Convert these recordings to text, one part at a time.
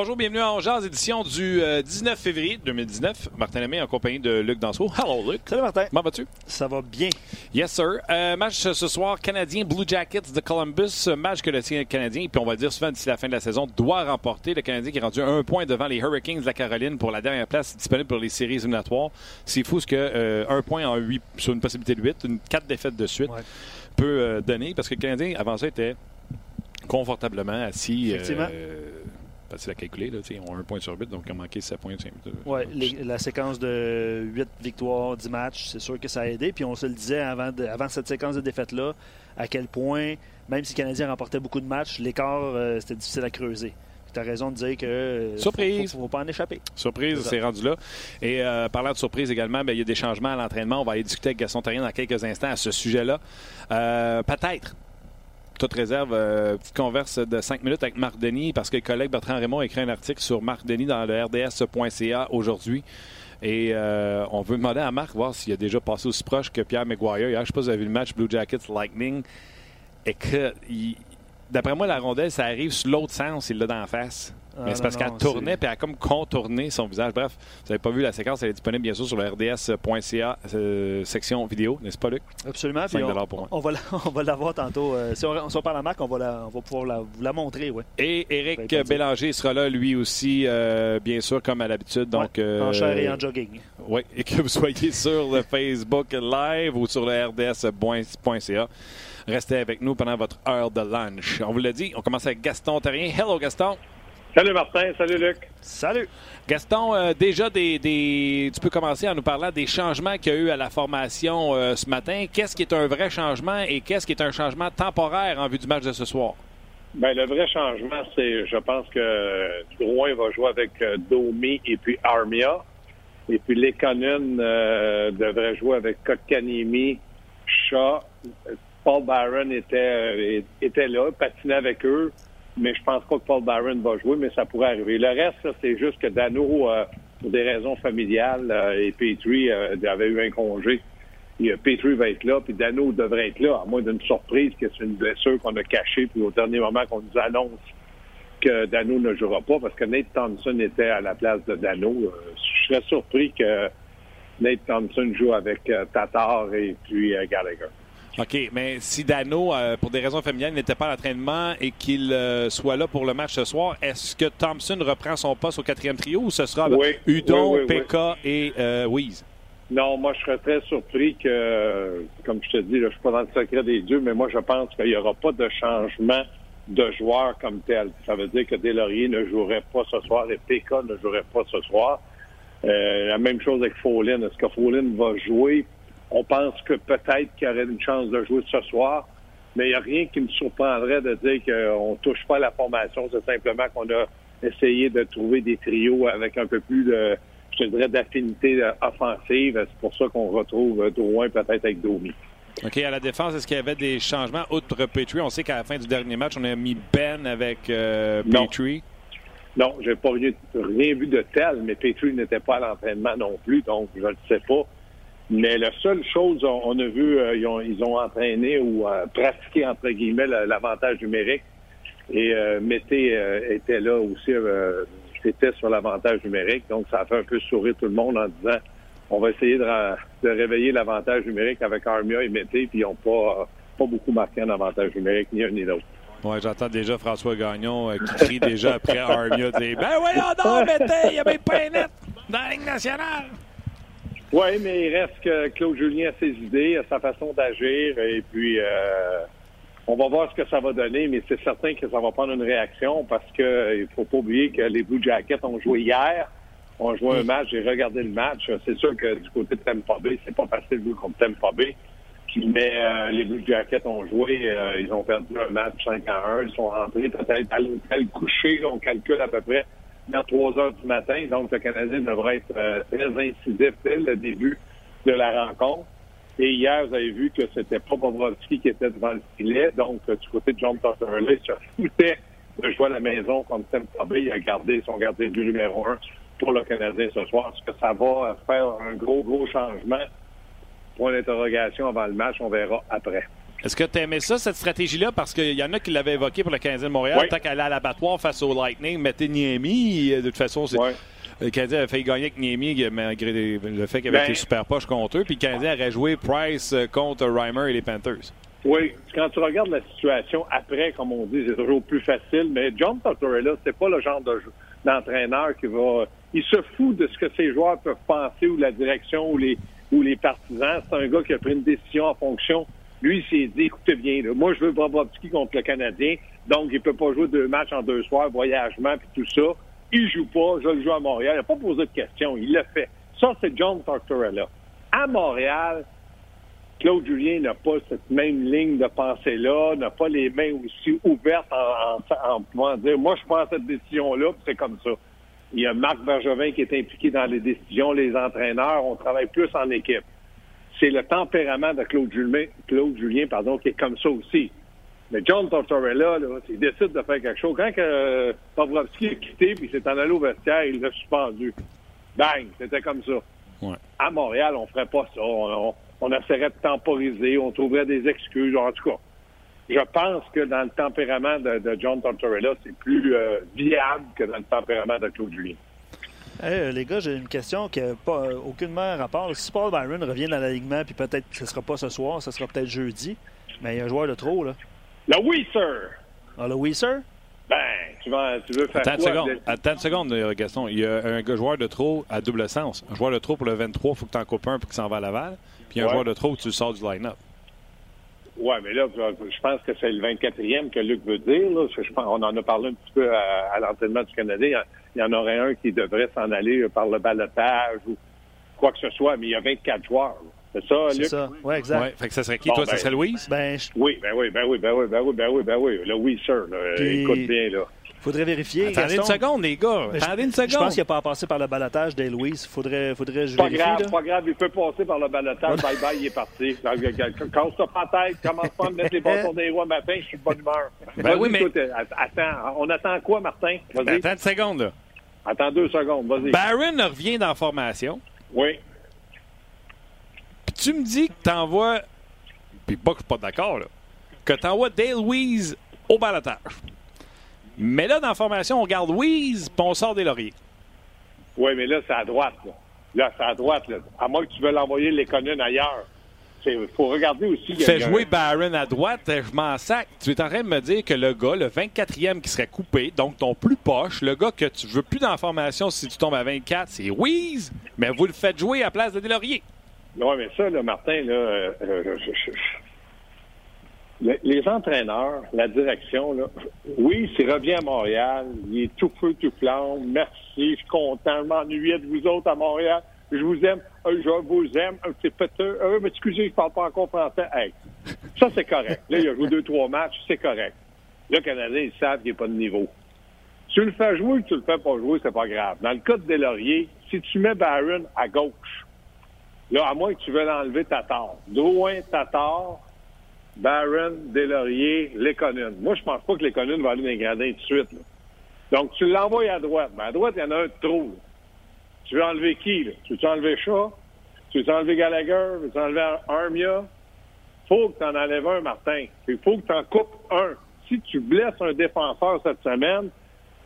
Bonjour, bienvenue à Angers, édition du 19 euh, février 2019. Martin Lemay en compagnie de Luc Danseau. Hello, Luc. Salut, Martin. Comment vas-tu? Ça va bien. Yes, sir. Euh, match ce soir, Canadien Blue Jackets de Columbus. Match que le Canadien, puis on va dire souvent d'ici la fin de la saison, doit remporter. Le Canadien qui est rendu un point devant les Hurricanes de la Caroline pour la dernière place disponible pour les séries éliminatoires. C'est fou ce que euh, un point en 8, sur une possibilité de 8, une, quatre défaites de suite peut donner parce que le Canadien, avant ça, était confortablement assis. Effectivement facile à calculer. Là, ils ont un point sur 8, donc ils ont manqué 7 points. Oui, la séquence de 8 victoires, 10 matchs, c'est sûr que ça a aidé. Puis on se le disait avant, avant cette séquence de défaites-là, à quel point, même si le Canadien remportait beaucoup de matchs, l'écart, euh, c'était difficile à creuser. Tu as raison de dire que. Euh, surprise! Il ne faut, pas en échapper. Surprise, c'est rendu là. Et euh, parlant de surprise également, ben, il y a des changements à l'entraînement. On va aller discuter avec Gaston Terrien dans quelques instants à ce sujet-là. Peut-être toute réserve, euh, petite converse de cinq minutes avec Marc Denis parce que le collègue Bertrand Raymond a écrit un article sur Marc Denis dans le RDS.ca aujourd'hui. Et euh, on veut demander à Marc voir s'il a déjà passé aussi proche que Pierre McGuire. Hier, je ne sais pas si vous avez vu le match Blue Jackets Lightning. Et que, d'après moi, la rondelle, ça arrive sur l'autre sens, il l'a dans la face. Ah, mais c'est parce qu'elle tournait puis elle a comme contourné son visage. Bref, vous n'avez pas vu la séquence, elle est disponible bien sûr sur le rds.ca euh, section vidéo, n'est-ce pas, Luc? Absolument. on, va l'avoir tantôt. Euh, si, on, parle à Marc, on va, on va pouvoir vous la montrer. Ouais. Et Éric Bélanger sera là, lui aussi, euh, bien sûr, comme à l'habitude. donc en chair et en jogging. Oui, et que vous soyez sur le Facebook Live ou sur le rds.ca. Restez avec nous pendant votre heure de lunch. On vous l'a dit, on commence avec Gaston Terrien. Hello, Gaston. Salut Martin, salut Luc. Salut. Gaston, euh, déjà des, tu peux commencer en nous parlant des changements qu'il y a eu à la formation euh, ce matin. Qu'est-ce qui est un vrai changement et qu'est-ce qui est un changement temporaire en vue du match de ce soir? Bien, le vrai changement, c'est, je pense que Drouin va jouer avec euh, Domi et puis Armia. Et puis Lekonen devrait jouer avec Kotkanimi, Shaw. Paul Byron était, était là, patinait avec eux mais je pense pas que Paul Byron va jouer, mais ça pourrait arriver. Le reste, c'est juste que Dano, euh, pour des raisons familiales, euh, et Petrie euh, avait eu un congé. Et, Petrie va être là, puis Dano devrait être là, à moins d'une surprise que c'est une blessure qu'on a cachée, puis au dernier moment qu'on nous annonce que Dano ne jouera pas, parce que Nate Thompson était à la place de Dano. je serais surpris que Nate Thompson joue avec Tatar et puis Gallagher. OK, mais si Dano, euh, pour des raisons familiales, n'était pas à l'entraînement et qu'il euh, soit là pour le match ce soir, est-ce que Thompson reprend son poste au quatrième trio ou ce sera Udon, Pekka et euh, Non, moi, je serais très surpris que, comme je te dis, je je suis pas dans le secret des dieux, mais moi, je pense qu'il n'y aura pas de changement de joueur comme tel. Ça veut dire que Delaurier ne jouerait pas ce soir et Pekka ne jouerait pas ce soir. la même chose avec Follin. Est-ce que Follin va jouer? On pense que peut-être qu'il y aurait une chance de jouer ce soir, mais il n'y a rien qui me surprendrait de dire qu'on ne touche pas à la formation. C'est simplement qu'on a essayé de trouver des trios avec un peu plus de, je dirais, d'affinité offensive. C'est pour ça qu'on retrouve Drouin peut-être avec Domi. OK, à la défense, est-ce qu'il y avait des changements outre Petrie? On sait qu'à la fin du dernier match, on a mis Ben avec euh, Petrie. Non, j'ai pas rien, rien, vu de tel, mais Petrie n'était pas à l'entraînement non plus, donc je ne sais pas. Mais la seule chose, on, a vu, euh, ils, ont, ils, ont, entraîné ou euh, pratiqué, entre guillemets, l'avantage numérique. Et euh, Mété euh, était là aussi, c'était sur l'avantage numérique. Donc, ça a fait un peu sourire tout le monde en disant on va essayer de, de réveiller l'avantage numérique avec Armia et Mété, puis ils n'ont pas, pas beaucoup marqué un avantage numérique, ni un ni l'autre. Oui, j'entends déjà François Gagnon qui crie déjà après Armia. Ben oui, non, Mété, il n'y a même pas net dans la nationale. Oui, mais il reste que Claude Julien a ses idées, a sa façon d'agir, et puis euh, on va voir ce que ça va donner, mais c'est certain que ça va prendre une réaction parce que il faut pas oublier que les Blue Jackets ont joué hier. On a joué un match, j'ai regardé le match. C'est sûr que du côté de Tampa Bay, c'est pas facile de jouer contre Tampa Bay. Mais euh, les Blue Jackets ont joué, euh, ils ont perdu un match 5 à 1. Ils sont rentrés peut-être à l'hôtel couché, on calcule à peu près vers 3 heures du matin. Donc, le Canadien devrait être euh, très incisif dès le début de la rencontre. Et hier, vous avez vu que c'était pas Bobrovski qui était devant le filet. Donc, du côté de John Tortorella, il se foutait de jouer à la maison comme Tampa Bay. Il a gardé son gardien du numéro un pour le Canadien ce soir. Est-ce que ça va faire un gros, gros changement? Point d'interrogation avant le match, on verra après. Est-ce que tu aimais ça, cette stratégie-là? Parce qu'il y en a qui l'avaient évoqué pour le Canadien de Montréal. Oui. Tant qu'elle allait à l'abattoir face au Lightning, mettez Niemi. De toute façon, c'est. Ouais. Le Canadien avait failli gagner avec Niemi malgré les- le fait qu'il avait Ben- été super poche contre eux. Puis le Canadien aurait joué Price euh, contre Reimer et les Panthers. Oui, quand tu regardes la situation après, comme on dit, c'est toujours plus facile. Mais John Tortorella, c'est pas le genre de d'entraîneur qui va. Il se fout de ce que ses joueurs peuvent penser ou la direction ou les ou les partisans. C'est un gars qui a pris une décision en fonction. Lui, il s'est dit, écoutez bien, là, moi je veux Bobrovski contre le Canadien, donc il peut pas jouer deux matchs en deux soirs, voyagement puis tout ça. Il joue pas, je le joue à Montréal. Il n'a pas posé de questions, il l'a fait. Ça, c'est John Tortorella. À Montréal, Claude Julien n'a pas cette même ligne de pensée-là, n'a pas les mains aussi ouvertes en, en, en pouvant dire moi je prends cette décision-là, c'est comme ça. Il y a Marc Bergevin qui est impliqué dans les décisions, les entraîneurs, on travaille plus en équipe. C'est le tempérament de Claude Julien, Claude Julien pardon, qui est comme ça aussi. Mais John Tortorella, là, s'il décide de faire quelque chose, quand euh, Pavlovski a quitté puis s'est en allé au vestiaire, il l'a suspendu. Bang! C'était comme ça. Ouais. À Montréal, on ferait pas ça. On, on- on essaierait de temporiser, on trouverait des excuses. En tout cas, je pense que dans le tempérament de, de John Tortorella, c'est plus euh, viable que dans le tempérament de Claude Julien. Hey, euh, les gars, j'ai une question qui n'a pas euh, aucunement rapport. Si Paul Byron revient dans l'alignement, puis peut-être que ce ne sera pas ce soir, ce sera peut-être jeudi, mais il y a un joueur de trop, là. Là, oui, sir! Ah, le oui, sir? Ben, tu, vas, tu veux faire Attends une quoi? seconde. de- Attends une seconde, euh, Gaston. Il y a un joueur de trop à double sens. Un joueur de trop pour le 23, il faut que tu en coupes un pour qu'il s'en va à Laval. Puis un Ouais. joueur de trop, tu le sors du line-up. Ouais, mais là, je pense que c'est le 24e que Luc veut dire. Là. Je pense, on en a parlé un petit peu à, à l'entraînement du Canadien. Il y en- aurait un qui devrait s'en aller par le balotage ou quoi que ce soit, mais il y a 24 joueurs. C'est ça, C'est Luc? ça. Oui, exact. Ouais. Fait que ça serait qui, Bon, toi? ben- ça serait Louise? Ben, Oui, ben oui, ben oui, ben oui, ben oui, ben oui, ben oui. Là, oui, sir. là. Puis- Écoute bien, là. faudrait vérifier. Attendez Gaston. une seconde, les gars. Ben, je- Attendez une Je seconde. pense qu'il n'a pas passé par le balotage des Louise. Faudrait, faudrait je Pas vérifie, grave, là. pas grave, il peut passer par le balotage. Bye bye, il est parti. Casse-toi pas la tête, commence pas à me mettre les bâtons des rois matin, je suis de bonne humeur. Ben oui, mais- t'es- Attends, on attend quoi, Martin? Ben, attends une seconde, là. Attends deux secondes, vas-y. Barron revient dans la formation. Oui. Puis tu me dis que t'envoies. Puis pas que je suis pas d'accord, là. Que t'envoies Dale Louise au balotage. Mais là, dans la formation, on garde Louise puis on sort des lauriers. Oui, mais là, c'est à droite. Là, là c'est à droite. Là. À moins que tu veux l'envoyer les communes ailleurs. Il faut regarder aussi. Fais jouer Barron à droite, je m'en sac. Tu es en train de me dire que le gars, le 24e qui serait coupé, donc ton plus poche, le gars que tu veux plus dans la formation si tu tombes à 24, c'est Weeze, mais vous le faites jouer à la place de Delaurier. Oui, mais ça, là, Martin, là, euh, euh, je- je- je- Le- les entraîneurs, la direction, là, oui, s'il revient à Montréal, il est tout feu, tout flamme. Merci, je suis content, je m'ennuyais de vous autres à Montréal. Je vous aime, euh, je vous aime, un petit péteux. Euh, mais excusez, je parle pas encore français. Hey, ça, c'est correct. Là, il a joué deux, trois matchs, c'est correct. Le Canadien, ils savent qu'il n'y a pas de niveau. Tu le fais jouer ou tu le fais pas jouer, c'est pas grave. Dans le cas de Delaurier, si tu mets Barron à gauche, là, à moins que tu veuilles l'enlever Tatar. Drouin, Tatar, Barron, Delaurier, Lekonen. Moi, je pense pas que Lekonen va aller dans les gradins tout de suite. là. Donc, tu l'envoies à droite. Mais à droite, il y en a un de trop. Tu veux enlever qui? Là? Tu veux enlever Shaw? Tu veux enlever Gallagher? Tu veux enlever Armia? faut que tu en enlèves un, Martin. Il faut que tu en coupes un. Si tu blesses un défenseur cette semaine,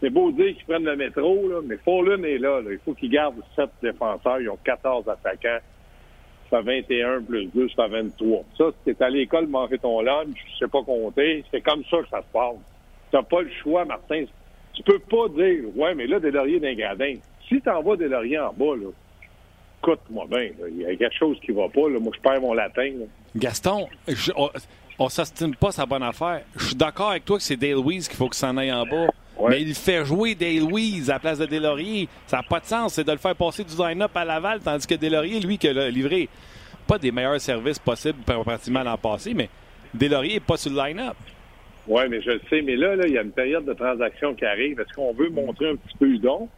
c'est beau dire qu'ils prennent le métro, là, mais Fallen est là, là. Il faut qu'ils gardent sept défenseurs. Ils ont 14 attaquants. Ça fait 21 plus 2, ça fait 23. Ça, si t'es à l'école manger ton lunch, tu sais pas compter, c'est comme ça que ça se passe. T'as pas le choix, Martin. Tu peux pas dire, ouais, mais là, des lauriers d'un gradin. Si t'envoies des lauriers en bas, là, écoute-moi bien, il y a quelque chose qui va pas, là. Moi, je perds mon latin, là. Gaston, je- on, on s'astine pas sa bonne affaire. Je suis d'accord avec toi que c'est Dale Louise qu'il faut qu'il s'en aille en bas. Ouais. Mais il fait jouer Dale Louise à la place de Delaurier. Ça n'a pas de sens. C'est de le faire passer du line-up à Laval, tandis que Delaurier, lui, qui a livré pas des meilleurs services possibles pratiquement l'an passé, mais Delaurier n'est pas sur le line-up. Oui, mais je le sais, mais là, là, il y a une période de transaction qui arrive. Est-ce qu'on veut montrer un petit peu le don?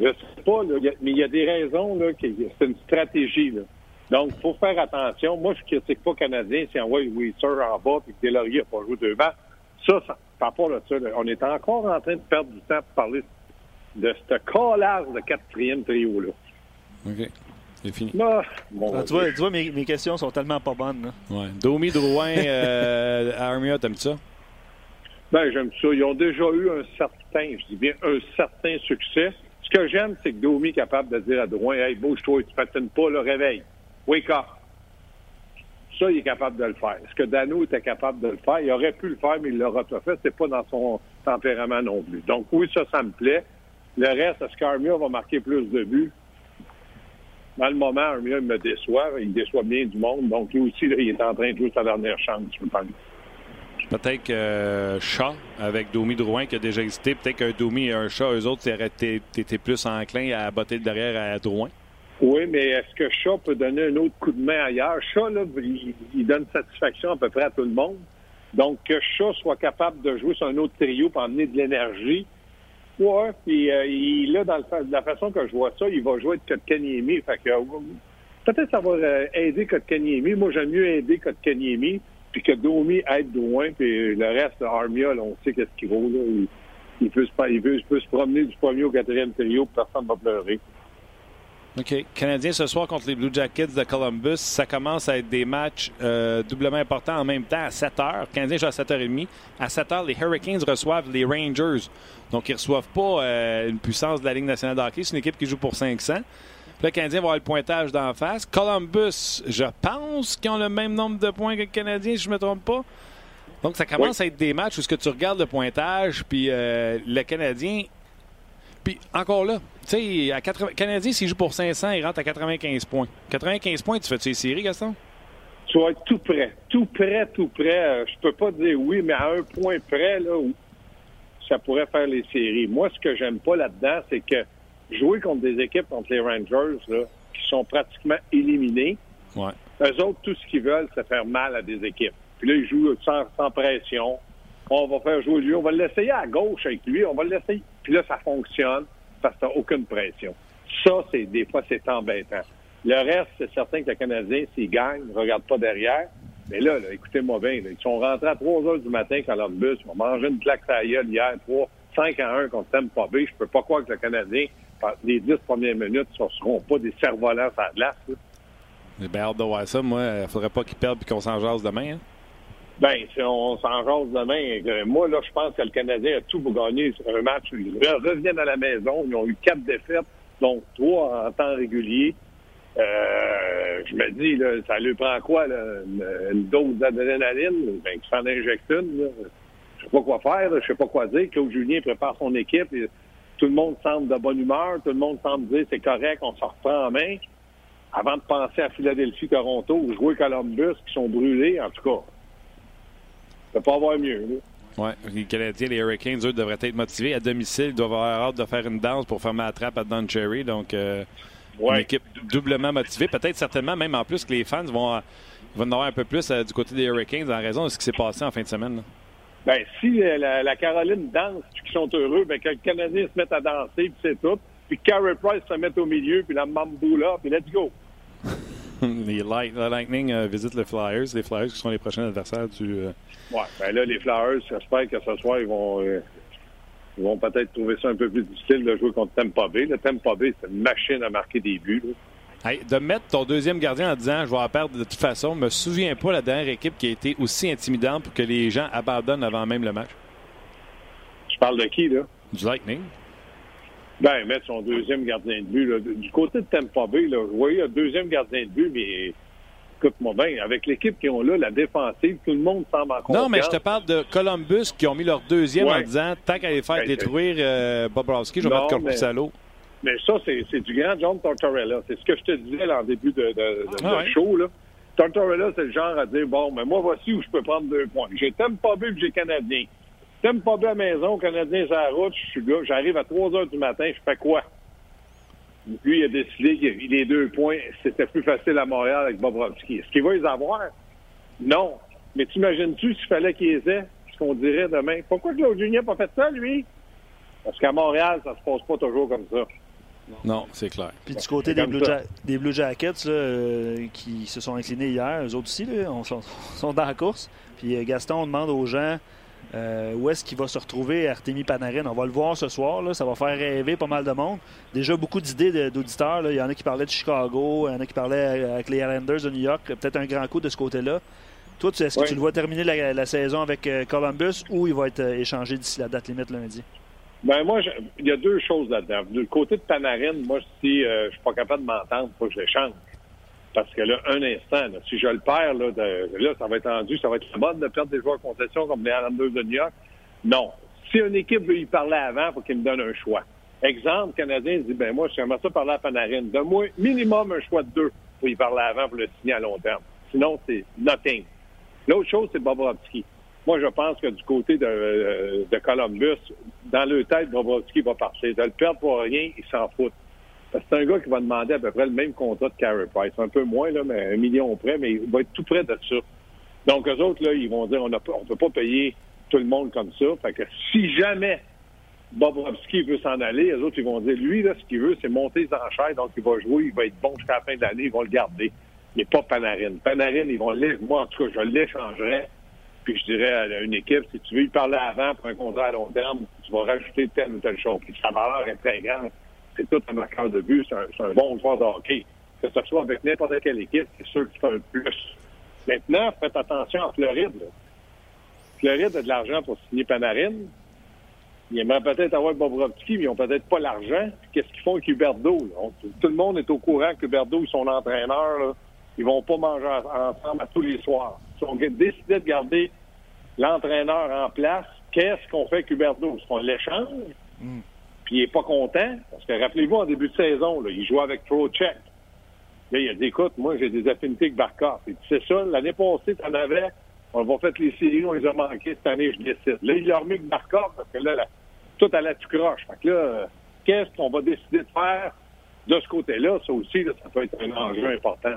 Je sais pas, là, il y a- mais il y a des raisons, là, c'est une stratégie, là. Donc, il faut faire attention. Moi, je critique pas Canadien si on voit Weiser en bas et que Delaurier n'a pas joué deux matchs. Ça, ça par rapport à ça, là, on est encore en train de perdre du temps pour parler de ce collage de quatrième trio-là. OK. C'est fini. Ah, ah, tu, vois, tu vois, mes, mes, questions sont tellement pas bonnes. Là. Ouais. Domi, Drouin, euh, Armia, t'aimes ça? Ben, j'aime ça. Ils ont déjà eu un certain, je dis bien un certain succès. Ce que j'aime, c'est que Domi est capable de dire à Drouin, hey, bouge-toi, tu patines pas, le réveil. Wake up. Ça, il est capable de le faire. Est-ce que Dano était capable de le faire? Il aurait pu le faire, mais il l'aura pas fait. C'est pas dans son tempérament non plus. Donc oui, ça, ça me plaît. Le reste, est-ce qu'Armia va marquer plus de buts? Dans le moment, Armia me déçoit. Il déçoit bien du monde. Donc lui aussi, il est en train de jouer sa dernière chance, je pense. Peut-être que euh, Chat, avec Domi Drouin, qui a déjà existé, peut-être qu'un Domi et un Chat, eux autres, étaient plus enclins à botter derrière à Drouin. Oui, mais est-ce que Chat peut donner un autre coup de main ailleurs? Chat, là, il, donne satisfaction à peu près à tout le monde. Donc, que Chat soit capable de jouer sur un autre trio pour emmener de l'énergie. Oui, puis euh, il, là, dans le, de la façon que je vois ça, il va jouer avec Kotkaniemi. Fait que, peut-être ça va euh, aider Kotkaniemi. Moi, j'aime mieux aider Kotkaniemi puis que Domi aide loin, puis le reste, Armia, on sait qu'est-ce qu'il vaut. Là. Il, peut se, il, peut, se promener du premier au quatrième trio, personne ne va pleurer. OK. Canadien ce soir contre les Blue Jackets de Columbus. Ça commence à être des matchs euh, doublement importants en même temps à 7 h. Canadien joue à 7h30. À 7 h, les Hurricanes reçoivent les Rangers. Donc, ils ne reçoivent pas euh, une puissance de la Ligue nationale de hockey. C'est une équipe qui joue pour 500 le Canadien va avoir le pointage d'en face. Columbus, je pense qu'ils ont le même nombre de points que le Canadien, si je ne me trompe pas. Donc, ça commence à être des matchs où ce que tu regardes le pointage, puis euh, le Canadien. Puis encore là, tu sais, à 80... Canadien, s'il joue pour 500, il rentre à 95 points. 95 points, tu fais-tu les séries, Gaston? Tu vas être tout près. Tout près, tout près. Euh, je peux pas dire oui, mais à un point près, là, ça pourrait faire les séries. Moi, ce que j'aime pas là-dedans, c'est que jouer contre des équipes contre les Rangers là, qui sont pratiquement éliminés. Ouais. Eux autres, tout ce qu'ils veulent, c'est faire mal à des équipes. Puis là, ils jouent sans, sans pression. On va faire jouer lui. On va l'essayer à gauche avec lui. On va l'essayer. Puis là, ça fonctionne parce que t'as aucune pression. Ça, c'est des fois, c'est embêtant. Le reste, c'est certain que le Canadien, s'il gagne, ne regarde pas derrière. Mais là, écoutez-moi bien, ils sont rentrés à 3 heures du matin quand leur bus. Ils ont mangé une claque à hier, 3, 5 à 1 contre Tampa Bay. Je peux pas croire que le Canadien les dix premières minutes, ne seront pas des cerfs-volants à la glace. J'ai bien hâte de voir ça. Moi, il ne faudrait pas qu'ils perdent et qu'on s'en jase demain. Hein? Bien, si on s'en jase demain, euh, moi, là, je pense que le Canadien a tout pour gagner un match. Ils reviennent à la maison. Ils ont eu quatre défaites, donc trois en temps régulier. Euh, je me dis, là, ça lui prend quoi, une, dose d'adrénaline? Ben, qu'il s'en injecte une. Là. Je sais pas quoi faire, je sais pas quoi dire. Claude Julien prépare son équipe. Et tout le monde semble de bonne humeur, tout le monde semble dire c'est correct, on s'en reprend en main. Avant de penser à Philadelphie, Toronto, ou jouer Columbus, qui sont brûlés, en tout cas, ça peut pas avoir mieux. Oui, les Canadiens, les Hurricanes, eux, devraient être motivés. À domicile, ils doivent avoir hâte de faire une danse pour fermer la trappe à Don Cherry. Donc, euh, une équipe doublement motivée. Peut-être certainement, même en plus, que les fans vont, vont en avoir un peu plus euh, du côté des Hurricanes en raison de ce qui s'est passé en fin de semaine. Ben, si euh, la, Caroline danse, puis qu'ils sont heureux, ben, que le Canadien se mette à danser, puis c'est tout. Puis Carey Price se mette au milieu, puis la Mambo là, puis let's go. les Light, Lightning euh, visitent les Flyers. Les Flyers qui sont les prochains adversaires du. Euh... Ouais, ben là, les Flyers, j'espère que ce soir, ils vont. Euh, ils vont peut-être trouver ça un peu plus difficile de jouer contre Tampa Bay. Le Tampa Bay, c'est une machine à marquer des buts. Là de mettre ton deuxième gardien en disant je vais en perdre de toute façon, je me souviens pas la dernière équipe qui a été aussi intimidante pour que les gens abandonnent avant même le match. Tu parles de qui, là? Du Lightning. Ben, mettre son deuxième gardien de but. Là. Du côté de Tampa Bay, là, je voyais un deuxième gardien de but, mais écoute-moi bien, avec l'équipe qui ont là, la défensive, tout le monde semble en Non, mais je te parle de Columbus qui ont mis leur deuxième en disant tant qu'à les faire ben, détruire euh, Bobrovski, je vais mettre Corpus à l'eau. Mais ça, c'est du grand John Tortorella. C'est ce que je te disais là, en début de, de, ah show. Là. Tortorella, c'est le genre à dire bon, mais moi, voici où je peux prendre deux points. J'ai T'aimes pas que j'ai Canadien. T'aimes pas bien à la maison, Canadien sur la route, je suis là, j'arrive à 3 heures du matin, je fais quoi? Lui, il a décidé que les deux points, c'était plus facile à Montréal avec Bobrovski. Est-ce qu'il va les avoir? Non. Mais t'imagines-tu s'il fallait qu'il les ait, ce qu'on dirait demain? Pourquoi Claude Junior n'a pas fait ça, lui? Parce qu'à Montréal, ça se passe pas toujours comme ça. Non, c'est clair. Puis du côté des Blue, des Blue, Jackets euh, qui se sont inclinés hier, eux autres aussi, là, on sont, dans la course. Puis euh, Gaston demande aux gens Euh, où est-ce qu'il va se retrouver Artemi Panarin? On va le voir ce soir. Là. Ça va faire rêver pas mal de monde. Déjà beaucoup d'idées d'auditeurs. Il y en a qui parlaient de Chicago, il y en a qui parlaient avec les Islanders de New York. Peut-être un grand coup de ce côté-là. Toi, est-ce que tu le vois terminer la, saison avec Columbus ou il va être échangé d'ici la date limite lundi? Ben moi, il y a deux choses là-dedans. Du côté de Panarin, moi, si je je suis pas capable de m'entendre, faut que je l'échange. Parce que là, un instant, si je le perds, là, là, ça va être rendu, ça va être la mode de perdre des joueurs de concession comme les Islanders de New York. Non. Si une équipe veut y parler avant, faut qu'il me donne un choix. Exemple, le Canadien dit, ben moi, j'aimerais ça parler à Panarin. Donne-moi minimum un choix de deux pour y parler avant pour le signer à long terme. Sinon, c'est nothing. L'autre chose, c'est Bobrovski. Moi, je pense que du côté de, euh, Columbus, dans le tête, Bobrovski va partir. De le perdre pour rien, il s'en fout c'est un gars qui va demander à peu près le même contrat de Carey Price. Un peu moins, là, mais un million près, mais il va être tout près de ça. Donc, eux autres, là, ils vont dire on ne peut pas payer tout le monde comme ça. Fait que si jamais Bobrovski veut s'en aller, eux autres, ils vont dire lui, là, ce qu'il veut, c'est monter les enchères. Donc, il va jouer, il va être bon jusqu'à la fin de l'année, ils vont le garder. Mais pas Panarin. Panarin, ils vont le Moi, en tout cas, je l'échangerais. Puis je dirais à une équipe, si tu veux y parler avant pour un contrat à long terme, tu vas rajouter telle ou telle chose. Puis sa valeur est très grande c'est tout un marqueur de but, c'est un, bon joueur de hockey. Que ce soit avec n'importe quelle équipe, c'est sûr que c'est un plus. Maintenant, faites attention à Floride. Floride a de l'argent pour signer Panarin. Ils aimeraient peut-être avoir Bobrovski, mais ils n'ont peut-être pas l'argent. Qu'est-ce qu'ils font avec Huberdo? Tout le monde est au courant que Huberdo son entraîneur. Là. Ils vont pas manger ensemble à tous les soirs. Ils ont décidé de garder l'entraîneur en place. Qu'est-ce qu'on fait avec Huberdo? Est-ce qu'on l'échange? Hmm puis il n'est pas content, parce que rappelez-vous, en début de saison, là, il jouait avec Check. Là, il a dit, écoute, moi, j'ai des affinités avec Barkov. Il dit, c'est ça, l'année passée, tu en avais, on va faire les séries, on les a manquées, cette année, je décide. Là, il a remis que Barkov, parce que là, tout allait tout croche. Fait que là, qu'est-ce qu'on va décider de faire de ce côté-là? Ça aussi, ça peut être un enjeu important.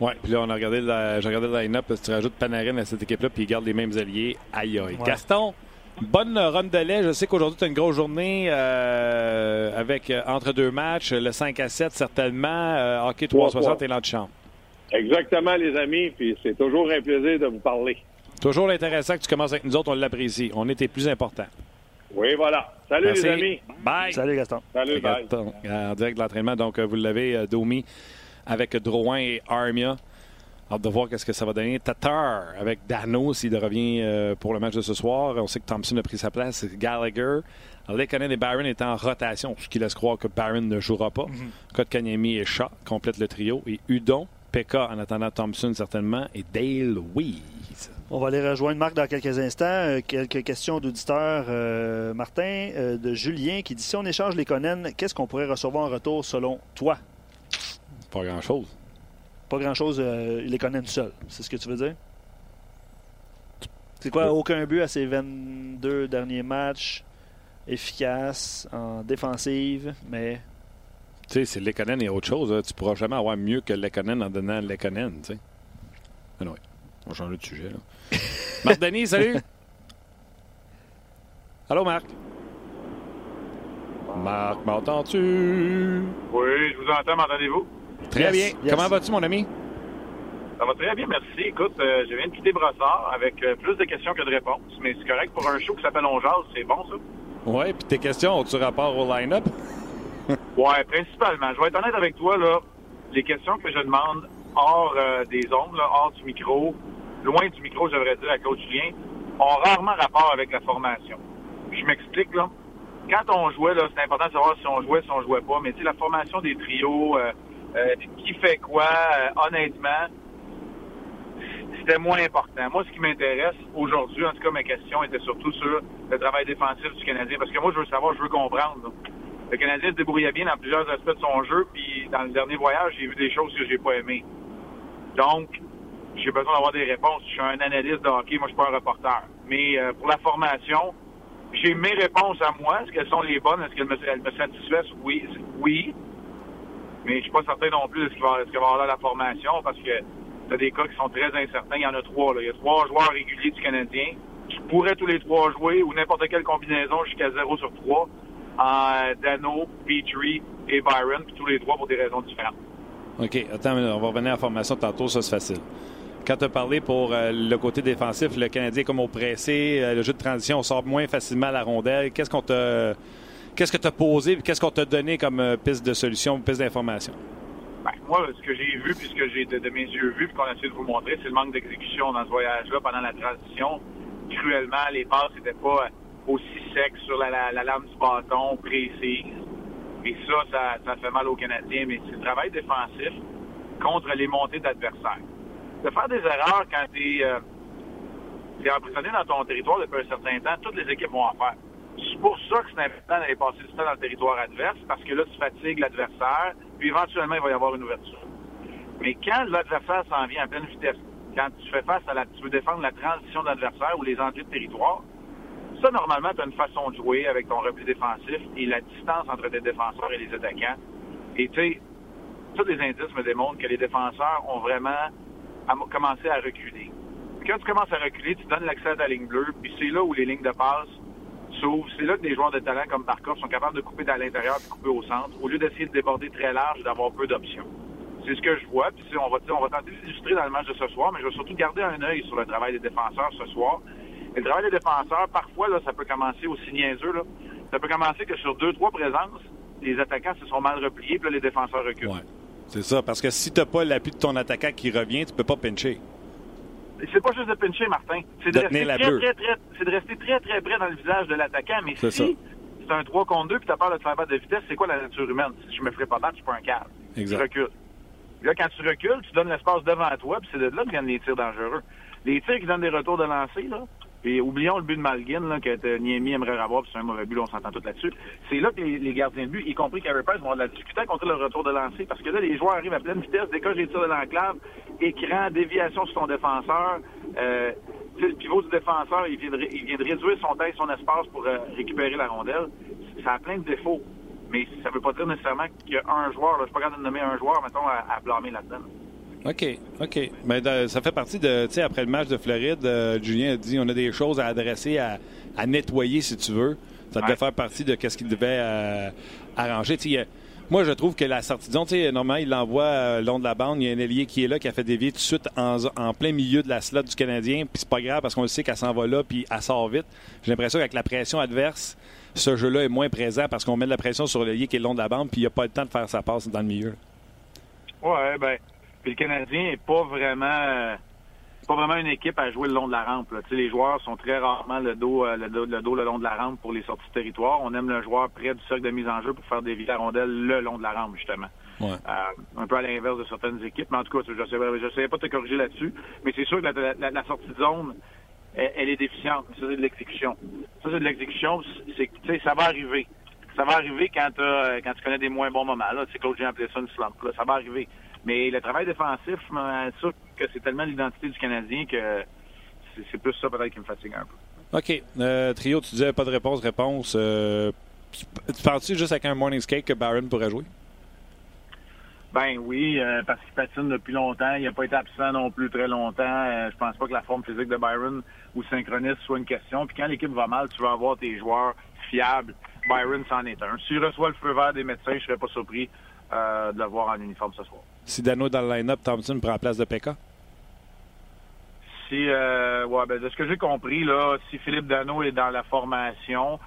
Oui, puis là, on a regardé j'ai regardé le line-up, si tu rajoutes Panarin à cette équipe-là, puis il garde les mêmes alliés. Aïe, aïe. Gaston, Bonne run de lait. Je sais qu'aujourd'hui, tu as une grosse journée euh, avec euh, entre deux matchs, le 5 à 7 certainement, euh, hockey 360 et l'antichambre. Exactement, les amis. Puis c'est toujours un plaisir de vous parler. Toujours intéressant que tu commences avec nous autres. On l'apprécie. On était plus importants. Oui, voilà. Salut, les amis. Bye. Salut, Gaston. Salut, bye. en direct de l'entraînement. Donc, vous l'avez, Domi, avec Drouin et Armia. Hâte de voir qu'est-ce que ça va donner. Tatar avec Dano s'il revient euh, pour le match de ce soir. On sait que Thompson a pris sa place. Gallagher. Lekonen et Barron étaient en rotation, ce qui laisse croire que Barron ne jouera pas. Mm Kanyemi et Shaw complètent le trio. Et Udon, Pekka en attendant Thompson certainement, et Dale Weiss. On va aller rejoindre Marc dans quelques instants. Euh, quelques questions d'auditeurs. Euh, Martin, de Julien, qui dit si on échange les Conan, qu'est-ce qu'on pourrait recevoir en retour selon toi? Pas grand-chose pas grand-chose, euh, il les connaît tout seul. C'est ce que tu veux dire? C'est quoi, aucun but à ses 22 derniers matchs, efficace en défensive, mais. Tu sais, c'est Lekonen et autre chose. Tu Tu pourras jamais avoir mieux que Lekonen en donnant Lekonen, tu sais. Ah non, on va changer de sujet, là. Marc Denis, salut! Allô, Marc? Marc, m'entends-tu? Oui, je vous entends, m'entendez-vous? Très bien. Comment vas-tu, mon ami? Ça va très bien, merci. Écoute, euh, je viens de quitter Brossard avec euh, plus de questions que de réponses, mais c'est correct pour un show qui s'appelle On Jase, c'est bon, ça? Oui, puis tes questions ont-tu rapport au line-up? oui, principalement. Je vais être honnête avec toi, là. Les questions que je demande hors euh, des ondes, hors du micro, loin du micro, j'aimerais dire à Claude Julien, ont rarement rapport avec la formation. Je m'explique, là. Quand on jouait, là, c'est important de savoir si on jouait, si on jouait pas, mais tu sais, la formation des trios, euh, qui fait quoi, euh, honnêtement, c'était moins important. Moi, ce qui m'intéresse aujourd'hui, en tout cas, ma question était surtout sur le travail défensif du Canadien. Parce que moi, je veux savoir, je veux comprendre. Le Canadien se débrouillait bien dans plusieurs aspects de son jeu, puis dans le dernier voyage, j'ai vu des choses que j'ai pas aimées. Donc, j'ai besoin d'avoir des réponses. Je suis un analyste de hockey, moi, je suis pas un reporter. Mais euh, pour la formation, j'ai mes réponses à moi. Est-ce qu'elles sont les bonnes? Est-ce qu'elles me, me satisfaisent? Oui. Oui. Mais je suis pas certain non plus de ce qu'il va, y avoir là la formation parce que tu as des cas qui sont très incertains. Il y en a trois. Là. Il y a trois joueurs réguliers du Canadien qui pourraient tous les trois jouer ou n'importe quelle combinaison jusqu'à 0 sur 3 en Dano, Petrie et Byron, puis tous les trois pour des raisons différentes. OK. Attends, on va revenir à la formation tantôt, ça c'est facile. quand tu as parlé pour euh, le côté défensif, le Canadien comme au pressé, euh, le jeu de transition, on sort moins facilement la rondelle. Qu'est-ce qu'on t'a qu'est-ce que tu as posé qu'est-ce qu'on t'a donné comme euh, piste de solution, piste d'information? Ben, moi, ce que j'ai vu, puis ce que j'ai de, mes yeux vu, puis qu'on a essayé de vous montrer, c'est le manque d'exécution dans ce voyage-là pendant la transition. Cruellement, les passes n'étaient pas aussi secs sur la, lame du bâton, précises. Et ça, ça, fait mal aux Canadiens. Mais c'est le travail défensif contre les montées d'adversaires de faire des erreurs quand tu es, euh, emprisonné dans ton territoire depuis un certain temps, toutes les équipes vont en faire. C'est pour ça que c'est important d'aller passer du temps dans le territoire adverse, parce que là, tu fatigues l'adversaire, puis éventuellement, il va y avoir une ouverture. Mais quand l'adversaire s'en vient à pleine vitesse, quand tu fais face à la, tu veux défendre la transition d'adversaire ou les entrées de territoire, ça, normalement, tu as une façon de jouer avec ton repli défensif et la distance entre tes défenseurs et les attaquants. Et tu sais, tous les indices me démontrent que les défenseurs ont vraiment à commencer à reculer. quand tu commences à reculer, tu donnes l'accès à ta ligne bleue, puis c'est là où les lignes de passe s'ouvrent. C'est là que des joueurs de talent comme Barkov sont capables de couper à l'intérieur et couper au centre, au lieu d'essayer de déborder très large et d'avoir peu d'options. C'est ce que je vois. Puis on va, on va tenter d'illustrer dans le match de ce soir, mais je vais surtout garder un œil sur le travail des défenseurs ce soir. Et le travail des défenseurs, parfois, ça peut commencer aussi niaiseux. Ça peut commencer que sur deux, trois présences, les attaquants se sont mal repliés, puis là, les défenseurs reculent. C'est ça, parce que si tu n'as pas l'appui de ton attaquant qui revient, tu peux pas pincher. C'est pas juste de pincher, Martin. C'est de, rester très, très, très, c'est de rester très, très près dans le visage de l'attaquant. Mais si c'est un 3 contre 2 puis tu as peur de te faire battre de vitesse, c'est quoi la nature humaine? Si je me ferais pas battre, je suis pas un cadre. Exact. Tu recules. Là, quand tu recules, tu donnes l'espace devant toi, puis c'est de là que viennent les tirs dangereux. Les tirs qui donnent des retours de lancer, là, et oublions le but de Malgin, là, que Niemi aimerait avoir, puis c'est un mauvais but, on s'entend tout là-dessus. C'est là que les, gardiens de but, y compris Carey vont de la difficulté contre le retour de lancer, parce que là, les joueurs arrivent à pleine vitesse, décochent les tirs de l'enclave, écran, déviation sur ton défenseur. Euh, le pivot du défenseur, il vient de, réduire son temps et son espace pour euh, récupérer la rondelle. Ça a plein de défauts. Mais ça ne veut pas dire nécessairement qu'il y a un joueur, là, je suis pas capable de nommer un joueur, mettons, à, à blâmer là-dedans. OK, OK. Mais ben, ça fait partie de, tu sais, après le match de Floride, euh, Julien a dit on a des choses à adresser, à, nettoyer, si tu veux. Ça devait faire partie de ce qu'il devait euh, arranger. moi, je trouve que la sortie tu sais, normalement, il l'envoie euh, le long de la bande. Il y a un ailier qui est là, qui a fait dévier tout de suite en, plein milieu de la slot du Canadien. Puis c'est pas grave parce qu'on sait qu'elle s'en va là, puis elle sort vite. J'ai l'impression qu'avec la pression adverse, ce jeu-là est moins présent parce qu'on met de la pression sur l'ailier qui est le long de la bande, puis il n'y a pas le temps de faire sa passe dans le milieu. Ouais, ben, puis le Canadien est pas vraiment pas vraiment une équipe à jouer le long de la rampe. Les joueurs sont très rarement le dos, euh, le dos, le dos le long de la rampe pour les sorties de territoire. On aime le joueur près du cercle de mise en jeu pour faire des la rondelle le long de la rampe, justement. Ouais. Euh, un peu à l'inverse de certaines équipes. Mais en tout cas, je ne savais pas te corriger là-dessus. Mais c'est sûr que la, sortie de zone, elle, est déficiente. Ça, c'est de l'exécution. Ça, c'est de l'exécution. C'est, ça va arriver. Ça va arriver quand, quand tu connais des moins bons moments. Là, c'est Claude Jean appelé ça une slump. Là. Ça va arriver. Mais le travail défensif, je sûr que c'est tellement l'identité du Canadien que c'est plus ça peut-être qui me fatigue un peu. OK. Euh, trio, tu disais pas de réponse, réponse. Euh, tu penses-tu juste avec un morning skate que Barron pourrait jouer? Ben oui, euh, parce qu'il patine depuis longtemps. Il n'a pas été absent non plus très longtemps. je pense pas que la forme physique de Byron ou synchroniste soit une question. Puis quand l'équipe va mal, tu vas avoir tes joueurs fiables. Byron, c'en est un. S'il reçoit le feu vert des médecins, je serais pas surpris de le voir en uniforme ce soir si Dano est dans le line-up, Thompson prend la place de Pekka? Si, euh, ouais, ben, de ce que j'ai compris, là, si Philippe Dano est dans la formation,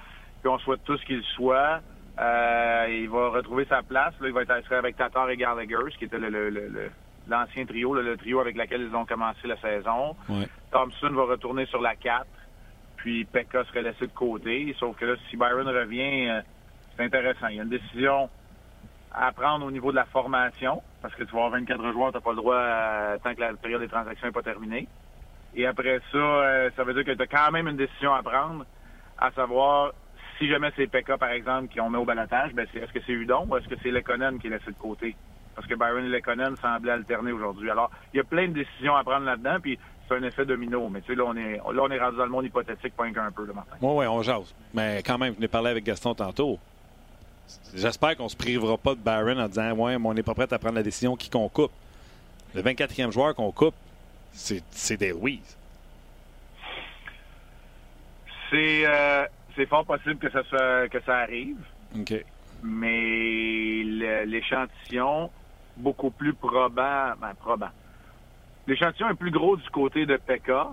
puis on souhaite tous qu'il soit, euh, il va retrouver sa place. Là, il va être avec Tatar et Gallagher, ce qui était le, l'ancien trio, le trio avec lequel ils ont commencé la saison. Thompson va retourner sur la 4, puis Pekka serait laissé de côté. Sauf que là, si Byron revient, euh, c'est intéressant. Il y a une décision à prendre au niveau de la formation, parce que tu vas avoir 24 joueurs, tu n'as pas le droit euh, tant que la période des transactions n'est pas terminée. Et après ça, euh, ça veut dire que tu as quand même une décision à prendre, à savoir si jamais c'est Pekka, par exemple, qui on met au balatage, ben est-ce que c'est Udon ou est-ce que c'est Lekonen qui est laissé de côté? Parce que Byron et Lekonen semblaient alterner aujourd'hui. Alors, il y a plein de décisions à prendre là-dedans, puis c'est un effet domino. Mais tu sais, là, on est, là, on est rendu dans le monde hypothétique, pas un peu, le matin. Oui, oui, on jase. Mais quand même, je venais parler avec Gaston tantôt. J'espère qu'on ne se privera pas de Barron en disant Ouais, mais on n'est pas prêt à prendre la décision qui qu'on coupe. Le 24e joueur qu'on coupe, c'est des Louise. Euh, c'est fort possible que ça, que ça arrive. OK. Mais l'échantillon, beaucoup plus probant, ben, probant. l'échantillon est plus gros du côté de Pekka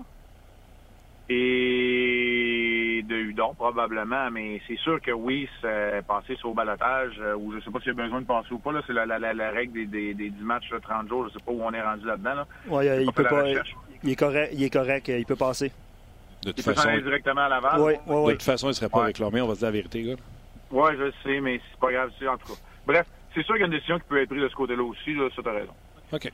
et de Hudon, probablement, mais c'est sûr que oui, c'est passer sur le balotage, euh, ou je sais pas s'il y a besoin de passer ou pas, là, c'est la, la, la, règle des, des, des, du match là, 30 jours, je sais pas où on est rendu là-dedans. Là. Ouais, il, peut pas, il, est correct, il est correct, il peut passer. De toute il façon, peut directement à l'avant. Oui, oui, oui. De toute façon, il ne serait pas réclamé, on va se dire la vérité. Là. Oui, je sais, mais c'est pas grave, en tout cas. Bref, c'est sûr qu'il y a une décision qui peut être prise de ce côté-là aussi, là, ça, t'as raison. OK.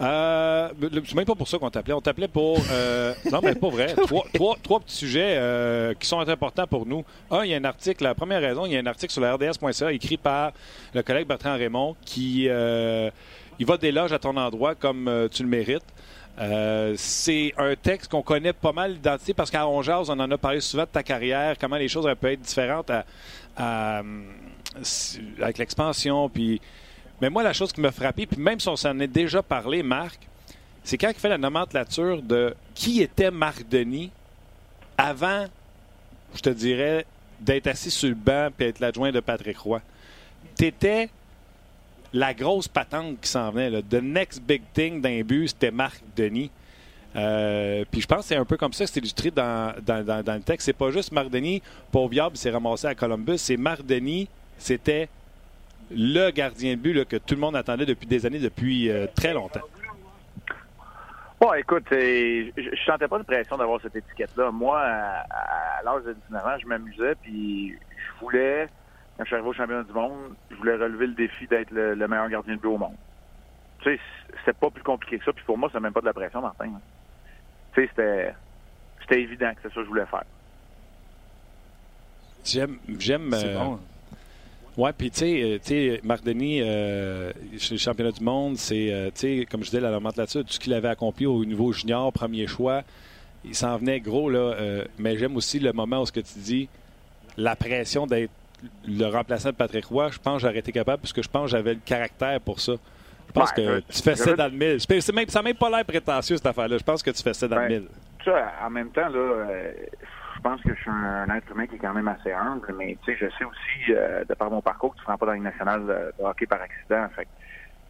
Euh, c'est même pas pour ça qu'on t'appelait. On t'appelait pour. Euh, non, mais pas vrai. Trois, trois, trois petits sujets euh, qui sont importants pour nous. Un, il y a un article. La première raison, il y a un article sur la RDS.ca écrit par le collègue Bertrand Raymond qui. Euh, il va déloge à ton endroit comme euh, tu le mérites. Euh, c'est un texte qu'on connaît pas mal d'identité parce qu'à Ronjaz, on en a parlé souvent de ta carrière, comment les choses peuvent être différentes à, avec l'expansion. Puis mais moi, la chose qui m'a frappé, puis même si on s'en est déjà parlé, Marc, c'est quand il fait la nomenclature de qui était Marc Denis avant, je te dirais, d'être assis sur le banc et être l'adjoint de Patrick Roy. T'étais la grosse patente qui s'en venait. The next big thing d'un but, c'était Marc Denis. Euh, puis je pense que c'est un peu comme ça que c'est illustré dans, dans, le texte. C'est pas juste Marc Denis, pauvre diable, s'est ramassé à Columbus. C'est Marc Denis, c'était le gardien de but que tout le monde attendait depuis des années, depuis euh, très longtemps. Bon, écoute, je, ne sentais pas de pression d'avoir cette étiquette-là. Moi, à, l'âge de 19 ans, je m'amusais, puis je voulais, quand je suis arrivé au championnat du monde, je voulais relever le défi d'être le, meilleur gardien de but au monde. Tu sais, c'était pas plus compliqué que ça, puis pour moi, c'est même pas de la pression, Martin. Tu sais, c'était, c'était évident que c'est ça que je voulais faire. J'aime, j'aime, euh, oui, puis tu sais, euh, Marc Denis, euh, chez le championnat du monde, c'est, euh, sais, comme je disais, la nomenclature, tout ce qu'il avait accompli au niveau junior, premier choix, il s'en venait gros, là. mais j'aime aussi le moment où ce que tu dis, la pression d'être le remplaçant de Patrick Roy, je pense que j'aurais été capable, parce que je pense que j'avais le caractère pour ça. Je pense que tu fais ça dans le mille. Même, ça n'a même pas l'air prétentieux, cette affaire-là. Je pense que tu fais ça dans le mille. Ça, en même temps, là pense que je suis un, être humain qui est quand même assez humble, mais tu sais, je sais aussi, euh, de par mon parcours, que tu ne pas dans la nationale de hockey par accident. Fait.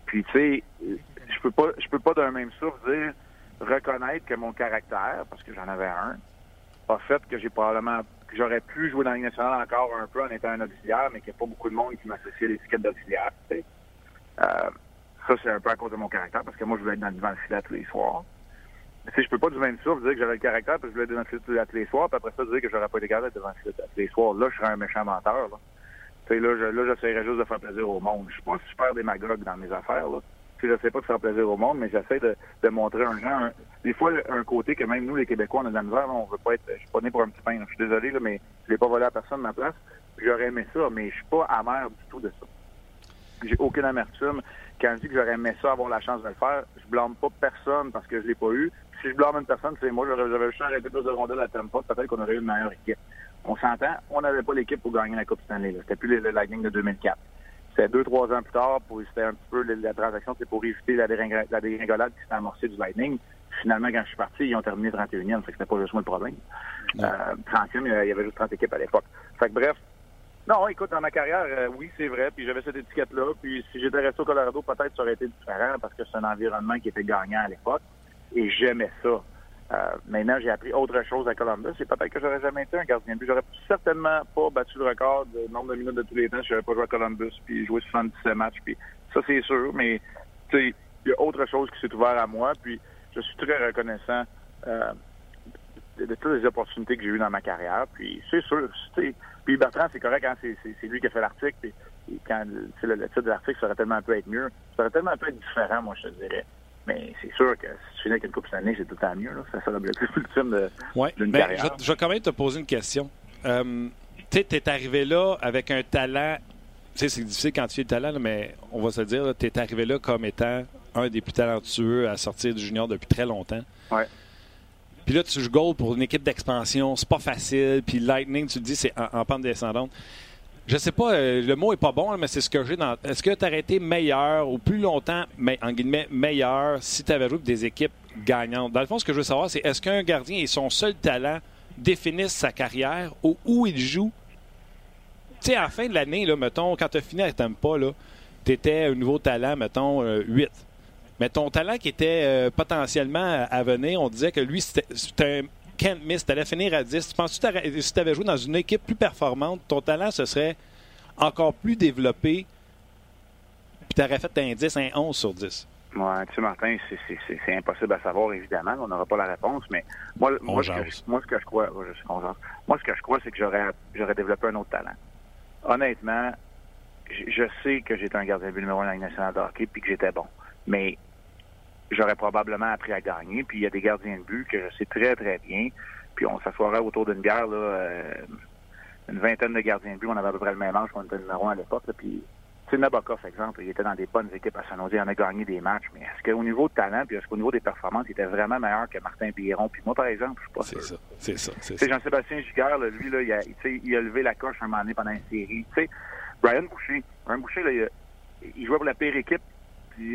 Puis tu sais, je peux pas je peux pas d'un même souffle dire reconnaître que mon caractère, parce que j'en avais un, a fait que j'ai probablement que j'aurais pu jouer dans la nationale encore un peu en étant un auxiliaire, mais qu'il n'y a pas beaucoup de monde qui m'associe à l'étiquette d'auxiliaire. Euh, ça, c'est un peu à cause de mon caractère, parce que moi, je voulais être dans le tous les soirs si je peux pas du même souffle dire que j'avais le caractère puis je voulais être filet tous les puis après ça dire que j'aurais pas été capable devant filet tous les. Là, je serais un méchant menteur. Là, là, je, là, j'essaierais juste de faire plaisir au monde. Je suis pas super démagogue dans mes affaires. Là. Tu sais, sais pas de faire plaisir au monde, mais j'essaie de, de montrer un genre, des fois, un côté que même nous, les Québécois, on a de la misère. on veut pas être, je suis pas né pour un petit pain. Je suis désolé, là, mais je l'ai pas volé à personne ma place. J'aurais aimé ça, mais je suis pas amer du tout de ça. J'ai aucune amertume. Quand je dis que j'aurais aimé ça, avoir la chance de le faire, je blâme pas personne parce que je l'ai pas eu si je blâme une personne, c'est moi. J'avais juste arrêté plus de rondelles à Tampa. Peut-être qu'on aurait eu une meilleure équipe. On s'entend, on n'avait pas l'équipe pour gagner la Coupe Stanley. C'était plus la, la gang de 2004. C'était deux, trois ans plus tard. C'était un petit peu la, transaction, c'est pour éviter la, dégringolade qui s'est amorcée du Lightning. Finalement, quand je suis parti, ils ont terminé 31e. Fait que c'était pas juste moi le problème. Euh, 30e, il y avait juste 30 équipes à l'époque. Fait que bref, non, écoute, dans ma carrière, euh, oui, c'est vrai. Puis j'avais cette étiquette-là. Puis si j'étais resté au Colorado, peut-être ça aurait été différent parce que c'est un environnement qui était gagnant à l'époque et j'aimais ça. Euh, maintenant, j'ai appris autre chose à Columbus et peut-être que j'aurais jamais été un gardien de but. J'aurais certainement pas battu le record de nombre de minutes de tous les temps si j'avais pas joué à Columbus puis joué 77 matchs. Puis ça, c'est sûr, mais il y a autre chose qui s'est ouvert à moi. Puis je suis très reconnaissant euh, de, toutes les opportunités que j'ai eues dans ma carrière. Puis c'est sûr, puis Bertrand, c'est correct quand hein, c'est lui qui a fait l'article. Puis quand le, le titre de l'article, ça aurait tellement pu être mieux. Ça aurait tellement pu être différent, moi, je te dirais. Mais c'est sûr que si tu finis avec une coupe cette année, c'est tout le temps mieux. Là. Ça, l'objectif ultime de, ouais, d'une carrière. Je, je, vais quand même te poser une question. Euh, tu es arrivé là avec un talent. Tu sais, c'est difficile quand tu es le talent, mais on va se dire, tu es arrivé là comme étant un des plus talentueux à sortir du junior depuis très longtemps. Ouais. Puis là, tu joues goal pour une équipe d'expansion, c'est pas facile. Puis Lightning, tu te dis, c'est en pente descendante je sais pas, euh, le mot est pas bon, mais c'est ce que j'ai dans. Est-ce que tu aurais été meilleur ou plus longtemps, mais en guillemets, meilleur si tu avais joué des équipes gagnantes? Dans le fond, ce que je veux savoir, c'est est-ce qu'un gardien et son seul talent définissent sa carrière ou où il joue? Tu sais, à fin de l'année, là, mettons, quand tu as fini à Tampa, tu étais un nouveau talent, mettons, 8. Euh, Mais ton talent qui était euh, potentiellement à venir, on disait que lui, c'était un can't miss. Tu allais finir à 10. Tu penses que si tu avais joué dans une équipe plus performante, ton talent se serait encore plus développé, puis tu aurais fait un 10, un 11 sur 10? Oui, tu sais, Martin, c'est impossible à savoir, évidemment. On n'aura pas la réponse, mais moi, moi, ce que, moi ce que je crois, moi, ce que je crois, c'est que j'aurais développé un autre talent. Honnêtement, je, sais que j'étais un gardien de but numéro 1 dans la nationale de hockey puis que j'étais bon. Mais j'aurais probablement appris à gagner. Puis il y a des gardiens de but que je sais très, très bien. Puis on s'assoirait autour d'une bière, là, euh, une vingtaine de gardiens de but. On avait à peu près le même âge qu'on était numéro 1 à l'époque. Puis, tu sais, Nabokov, exemple, il était dans des bonnes équipes à San Jose. Il en a gagné des matchs. Mais est-ce qu'au niveau de talent, puis est-ce qu'au niveau des performances, il était vraiment meilleur que Martin Biron? Puis moi, par exemple, je suis pas sûr. C'est ça, c'est ça. Jean-Sébastien Giguère, lui, là, il, a, il a levé la coche un moment donné pendant une série. Tu sais, Brian Boucher. Brian Boucher, là, il, jouait pour la pire équipe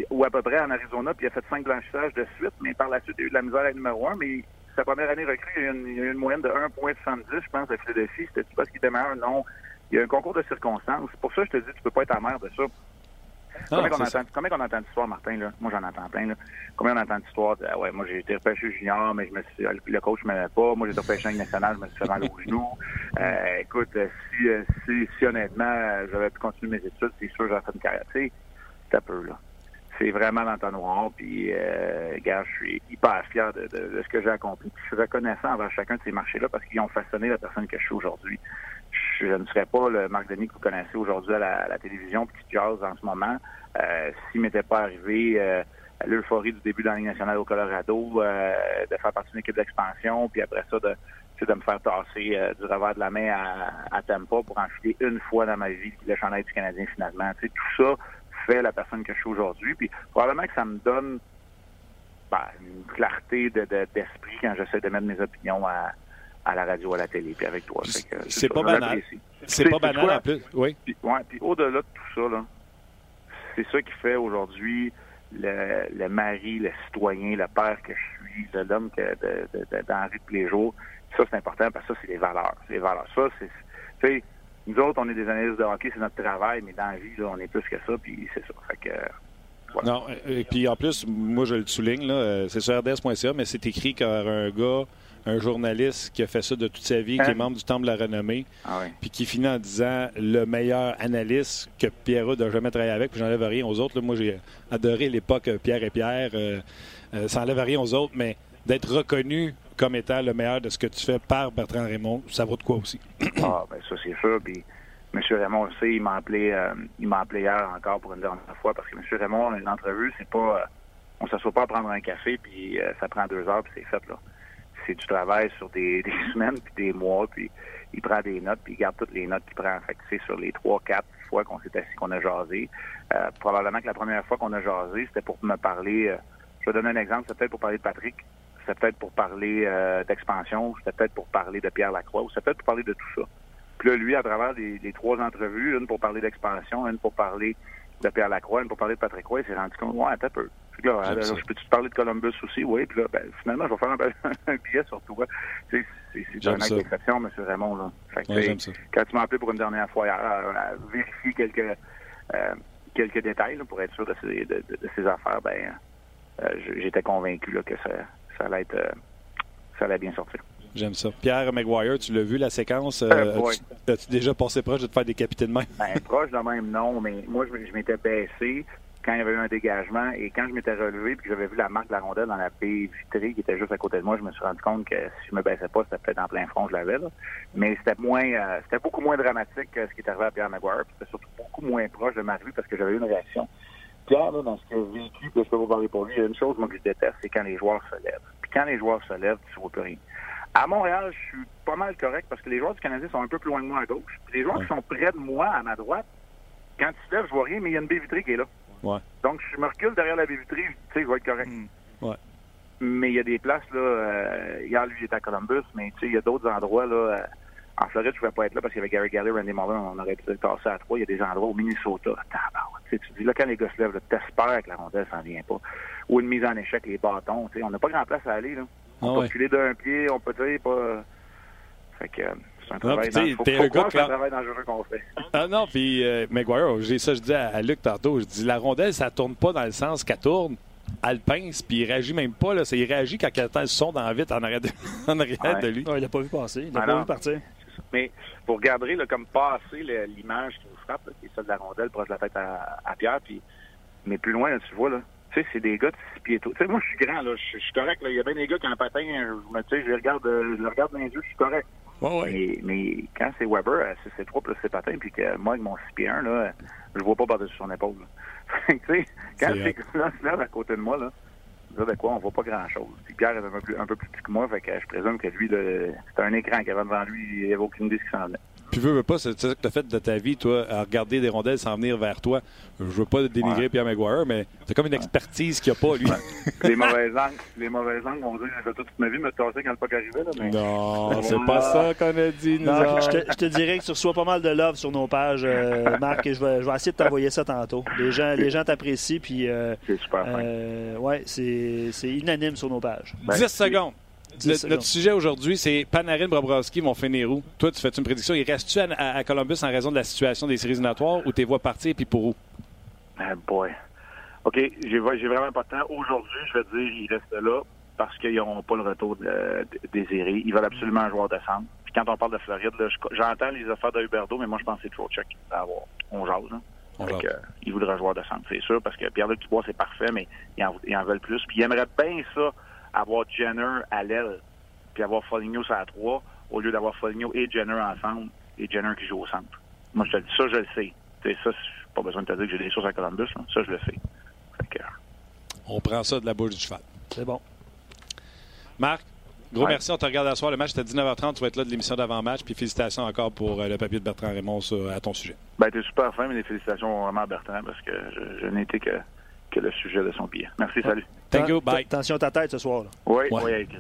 ou à peu près en Arizona, puis il a fait cinq blanchissages de suite, mais par la suite, il a eu de la misère à numéro un, mais sa première année recrue, il y a, une, il a eu une moyenne de 1,70, je pense, à Philadelphie. C'était parce qu'il était meilleur? Non. Il y a un concours de circonstances. Pour ça, je te dis, tu peux pas être amer de ça. combien, on entend, combien on entend d'histoires, Martin? Là? Moi, j'en entends plein. Là. Combien on entend d'histoires? De, ah ouais, moi, j'ai été repêché junior, mais je me suis, le coach ne m'aimait pas. Moi, j'ai été repêché en national, je me suis fait mal au genou. Euh, écoute, si, si, si, honnêtement, j'avais pu continuer mes études, c'est sûr j'aurais fait une carrière. Tu sais, c'est un peu, là c'est vraiment dans ton noir. Puis, euh, gars, je suis hyper fier de, ce que j'ai accompli. je suis reconnaissant envers chacun de ces marchés-là parce qu'ils ont façonné la personne que je suis aujourd'hui. Je, ne serais pas le Marc Denis que vous connaissez aujourd'hui à la, télévision, puis qui jazz en ce moment, euh, s'il m'était pas arrivé euh, l'euphorie du début de la Ligue nationale au Colorado, euh, de faire partie d'une équipe d'expansion, puis après ça, de, de me faire tasser du revers de la main à, à Tampa pour enfiler une fois dans ma vie le chandail du Canadien finalement. Tu sais, tout ça, fait la personne que je suis aujourd'hui. Puis probablement que ça me donne ben, une clarté d'esprit quand j'essaie de mettre mes opinions à, la radio, à la télé, puis avec toi. C'est pas banal. C'est pas banal en plus. Oui. Puis, ouais, puis au-delà de tout ça, c'est ça qui fait aujourd'hui le, mari, le citoyen, le père que je suis, l'homme que de, de, dans la vie de tous les jours. Ça, c'est important parce que ça, c'est les valeurs. Les valeurs. Ça, c'est nous autres, on est des analystes de hockey, c'est notre travail, mais dans la vie, là, on est plus que ça, puis c'est ça. Fait que, Non, et puis en plus, moi je le souligne, euh, c'est sur rds.ca, mais c'est écrit qu'un gars, un journaliste qui a fait ça de toute sa vie, qui est hein? membre du Temple de la Renommée, ah puis qui finit en disant le meilleur analyste que Pierre n'a jamais travaillé avec, puis j'enlève rien aux autres. moi, j'ai adoré l'époque Pierre et Pierre. Euh, euh, ça n'enlève rien aux autres, mais d'être reconnu comme étant le meilleur de ce que tu fais par Bertrand Raymond, ça vaut de quoi aussi? ah, ben ça, c'est sûr. Puis, M. Raymond aussi, il m'a appelé, euh, il m'a appelé hier encore pour une dernière fois parce que M. Raymond, une entrevue, c'est pas, euh, on s'assoit pas à prendre un café puis euh, ça prend deux heures puis c'est fait, là. C'est du travail sur des, semaines puis des mois puis il prend des notes puis il garde toutes les notes qu'il prend. Fait que c'est sur les trois, quatre fois qu'on s'est assis, qu'on a jasé. probablement que la première fois qu'on a jasé, c'était pour me parler, je vais donner un exemple, c'était pour parler de Patrick c'était peut-être pour parler euh, d'expansion, c'était peut-être pour parler de Pierre Lacroix, ou c'était peut-être pour parler de tout ça. Puis là, lui, à travers les, trois entrevues, une pour parler d'expansion, une pour parler de Pierre Lacroix, une pour parler de Patrick Roy, il s'est rendu compte, ouais, un peu. là, je peux-tu te parler de Columbus aussi? Oui, puis là, ben, finalement, je vais faire un, billet sur toi. C'est, c'est, un acte d'exception, M. Raymond. Là. Fait que, quand tu m'as appelé pour une dernière fois à, vérifier quelques, euh, quelques détails pour être sûr de ces, de, ces affaires, ben, euh, j'étais convaincu là, que ça, ça allait être, euh, ça allait bien sortir. J'aime ça. Pierre McGuire, tu l'as vu la séquence? Euh, euh, as-tu, déjà passé proche de te faire décapiter de même? Ben, proche de même, non, mais moi, je, m'étais baissé quand il y avait eu un dégagement et quand je m'étais relevé puis que j'avais vu la marque de la rondelle dans la baie vitrée qui était juste à côté de moi, je me suis rendu compte que si je me baissais pas, c'était peut-être en plein front, je l'avais là. Mais c'était moins, c'était beaucoup moins dramatique que ce qui est arrivé à Pierre McGuire. C'était surtout beaucoup moins proche de ma vie parce que j'avais eu une réaction. Pierre, là, dans ce qu'il a vécu, que je peux vous parler pour lui, il y a une chose moi, que je déteste, c'est quand les joueurs se lèvent. Puis quand les joueurs se lèvent, tu vois plus rien. À Montréal, je suis pas mal correct parce que les joueurs du Canadien sont un peu plus loin de moi à gauche. Puis les joueurs qui sont près de moi à ma droite, quand ils se lèvent, je vois rien, mais il y a une baie vitrée qui est là. Ouais. Donc, je me recule derrière la baie vitrée, tu sais, je vais être correct. Hmm. Ouais. Mais il y a des places, là, euh, hier, lui, il était à Columbus, mais tu sais, il y a d'autres endroits, là, euh, en Floride, je ne pouvais pas être là parce qu'il y avait Gary Galley, Randy Mullen, on aurait pu passer à trois. Il y a des endroits au Minnesota. Tu, tu dis là, quand les gars se lèvent, t'espères que la rondelle s'en vient pas. Ou une mise en échec, les bâtons. On n'a pas grand place à aller. Là. On ah peut filer d'un pied, on peut dire pas. Fait que c'est un travail, non, faut, faut un, gars un travail dangereux qu'on fait. Ah non, puis euh, McGuire, j'ai ça, je dis à, Luc tantôt, je dis la rondelle, ça tourne pas dans le sens qu'elle tourne. Alpins, puis il réagit même pas. Là. Il réagit quand le son dans la vitre en arrière de, en arrière Ouais. de lui. Non, il l'a pas vu passer. Il l'a Ah pas non. vu partir. Mais vous regarderez là, comme passer l'image qui nous frappe, là, qui est celle de la rondelle proche de la tête à, à Pierre, puis mais plus loin, là, tu vois, là, tu sais, c'est des gars de six pieds. Tu sais, moi, je suis grand, là, je suis correct, là. Il y a bien des gars qui ont un patin, je tu sais, je les regarde, euh, je les regarde dans les yeux, je suis correct. Ouais. Mais, mais quand c'est Weber 6 3 plus ses patins, puis que moi, avec mon 6 pieds 1, là, je vois pas par-dessus son épaule. tu sais, quand C'est ces gars-là se lèvent à côté de moi, là, là, de quoi, on voit pas grand-chose. Puis Pierre est un peu, plus, un peu plus petit que moi, je présume que lui, c'était un écran qu'il avait devant lui, il avait aucune idée ce qui s'en venait. Puis veux, veux pas, c'est c'est ça que tu as fait de ta vie, toi, à regarder des rondelles s'en venir vers toi. Je veux pas dénigrer Ouais. Pierre Maguire, mais t'as comme une expertise qu'il a pas, lui. les mauvais angles, les mauvais angles, on dit que j'ai fait toute ma vie me tasser quand le puck arrivait, là, mais... Non, c'est pas ça qu'on a dit, Non, je, te, je te dirais que tu reçois pas mal de love sur nos pages, euh, Marc, et je vais, je vais essayer de t'envoyer ça tantôt. Les gens, les gens t'apprécient, puis euh, C'est super fin. euh, ouais, c'est c'est unanime sur nos pages. Ben, 10 secondes. 10 Le- notre sujet aujourd'hui, c'est Panarin Bobrovski vont finir où? Toi, tu fais une prédiction. Il reste-tu à, à- à Columbus en raison de la situation des séries éliminatoires ou t'es vois partir puis pour où? Ah, boy. OK, j'ai vraiment pas de temps. Aujourd'hui, je vais te dire, ils restent là parce qu'ils n'auront pas le retour de- de- désiré. Ils veulent absolument un joueur de centre. Puis quand on parle de Floride, là, je- j'entends les affaires de Huberdo, mais moi, je pense que c'est trop check à avoir. On jase, hein. Fait jase. que, euh, ils voudraient un joueur de centre, c'est sûr, parce que Pierre-Luc Dubois, c'est parfait, mais ils en, ils en veulent plus. Puis ils aimeraient bien ça, avoir Jenner à l'aile, puis avoir Foligno sur la 3, au lieu d'avoir Foligno et Jenner ensemble, et Jenner qui joue au centre. Moi, je te dis ça, je le sais. Tu sais, ça, pas besoin de te dire que j'ai des sources à Columbus, là. ça, je le sais. Fait que, On prend ça de la bouche du cheval. C'est bon. Marc, gros Ouais. merci. On te regarde à soir. Le match, c'était 19h30. Tu vas être là de l'émission d'avant-match. Puis félicitations encore pour euh, le papier de Bertrand Raymond sur- à ton sujet. ben, t'es super fin, mais les félicitations vraiment à Bertrand, parce que je, je n'ai été que, que le sujet de son billet. Merci, salut. Thank you. Bye. Attention à ta tête ce soir. là. Oui, Ouais. oui, Chris.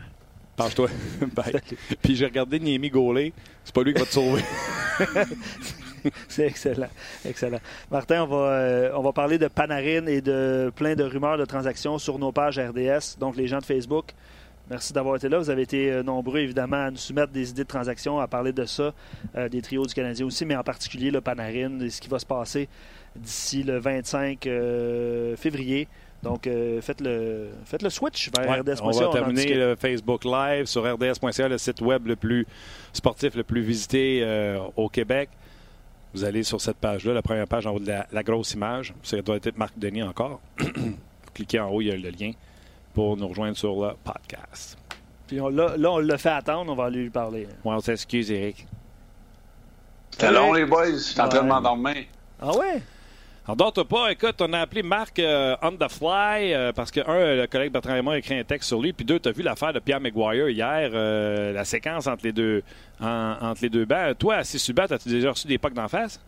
Penche-toi. Bye. Puis j'ai regardé Niemi Gaulet. C'est pas lui qui va te sauver. C'est excellent. Excellent. Martin, on va, euh, on va parler de Panarin et de plein de rumeurs de transactions sur nos pages RDS, donc les gens de Facebook. Merci d'avoir été là. Vous avez été euh, nombreux, évidemment, à nous soumettre des idées de transactions, à parler de ça, euh, des trios du Canadien aussi, mais en particulier le Panarin et ce qui va se passer d'ici le 25 euh, février. Donc, euh, faites, le, faites le switch vers Ouais, RDS.ca. on va en terminer le Facebook Live sur rds.ca, le site web le plus sportif, le plus visité euh, au Québec. Vous allez sur cette page-là, la première page en haut de la, la grosse image. Ça doit être Marc Denis encore. Vous cliquez en haut, il y a le lien pour nous rejoindre sur le podcast. Puis on l'a- là, on l'a fait attendre, on va aller lui parler. Ouais, on s'excuse, Eric. C'était long, les boys. J'étais en train de m'endormir. Ah ouais? Endors-toi pas. Écoute, on a appelé Marc euh, on the fly euh, parce que, un, le collègue Bertrand Raymond a écrit un texte sur lui, puis deux, tu as vu l'affaire de Pierre Maguire hier, euh, la séquence entre les deux en- entre les deux bancs. Toi, assis sur le banc, as-tu déjà reçu des pocs d'en face?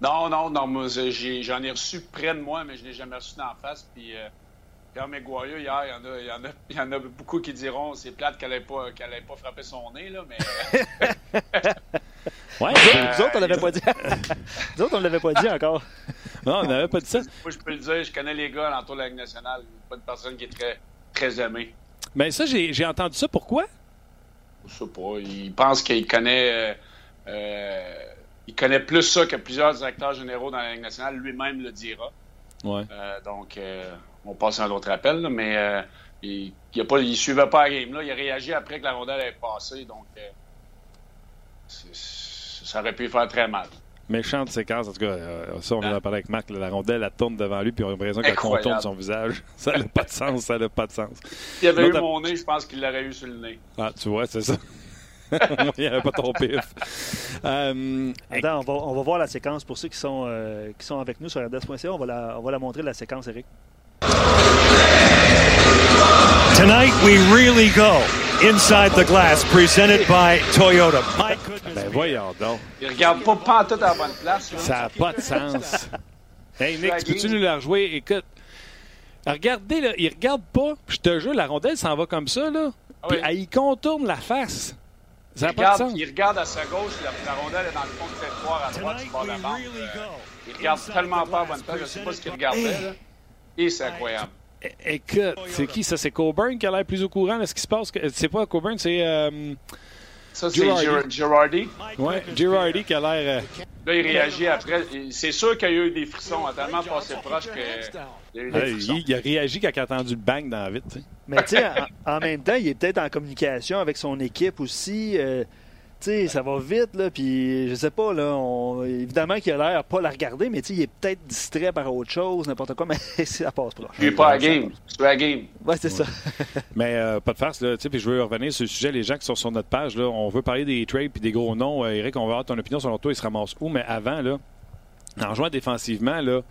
Non, non, non, moi, j'ai- j'en ai reçu près de moi, mais je l'ai jamais reçu d'en face. Puis, euh, Pierre McGuire, hier, il y, en a, il, y en a, il y en a beaucoup qui diront c'est plate qu'elle n'ait pas frappé son nez, là, mais Ouais. Nous autres, on l'avait pas dit. Nous autres, on l'avait pas dit encore. Non, on n'avait pas dit ça. moi, je peux le dire, je connais les gars à l'entour de la Ligue nationale. Pas une personne qui est très, très aimée. Mais ça, j'ai entendu ça. Pourquoi? Je sais pas. Il pense qu'il connaît. euh, euh, il connaît plus ça que plusieurs directeurs généraux dans la Ligue nationale. Lui-même le dira. Ouais. Euh, donc, euh, on passe à un autre appel, là, mais euh, il ne il suivait pas la game. Là. Il a réagi après que la rondelle est passée, donc ça aurait pu faire très mal. Méchante séquence. En tout cas, euh, ça, on en a parlé avec Marc. là, la rondelle, elle tourne devant lui, puis on a l'impression qu'elle contourne son visage. Ça n'a pas de sens. Ça n'a pas de sens. S'il avait eu mon nez, je pense qu'il l'aurait eu sur le nez. Ah, tu vois, c'est ça. Il n'y avait pas ton pif. Euh, Attends, on va, on va voir la séquence pour ceux qui sont, euh, qui sont avec nous sur RDS.ca. On va la, on va la montrer, la séquence, Eric. Tonight, we really go inside the glass, presented by Toyota. Ben voyons donc. Il regarde pas pantoute à la bonne place. là. Ça n'a pas de sens. Hey Nick, tu peux-tu nous la rejouer? Écoute, regardez, là, il regarde pas. puis Je te jure, la rondelle s'en va comme ça, là. Ah Puis oui. y contourne la face. Ça il, n'a pas de regarde, sens. il regarde à sa gauche, la, la rondelle est dans le fond du territoire à droite du bord de la bande. go. Il regarde tellement pas à bonne place, je sais pas ce qu'il regardait. Là. Et c'est incroyable. É- Écoute, c'est qui ça? C'est Coburn qui a l'air plus au courant de ce qui se passe. C'est pas Coburn, c'est. euh, Ça, c'est Girardi. Gir- Girardi. Ouais, Girardi qui a l'air. euh, Là, il réagit après. C'est sûr qu'il y a eu des frissons. Il a tellement passé proche que. Il a eu des euh, frissons. il, il a réagi quand il a entendu le bang dans la vitre. tu sais. Mais tu sais, en, en même temps, il est peut-être en communication avec son équipe aussi. euh, sais, ça va vite, là, puis je sais pas, là, on- évidemment qu'il a l'air pas la regarder, mais il est peut-être distrait par autre chose, n'importe quoi, mais ça passe proche. Je suis pas à game. Je suis à game. Ouais, c'est ça. Mais euh, pas de farce, là, tu sais, puis je veux revenir sur le sujet, les gens qui sont sur notre page, là, on veut parler des trades puis des gros noms. Euh, Eric, on va avoir ton opinion sur toi, il se ramasse où, mais avant, là, en jouant défensivement, là,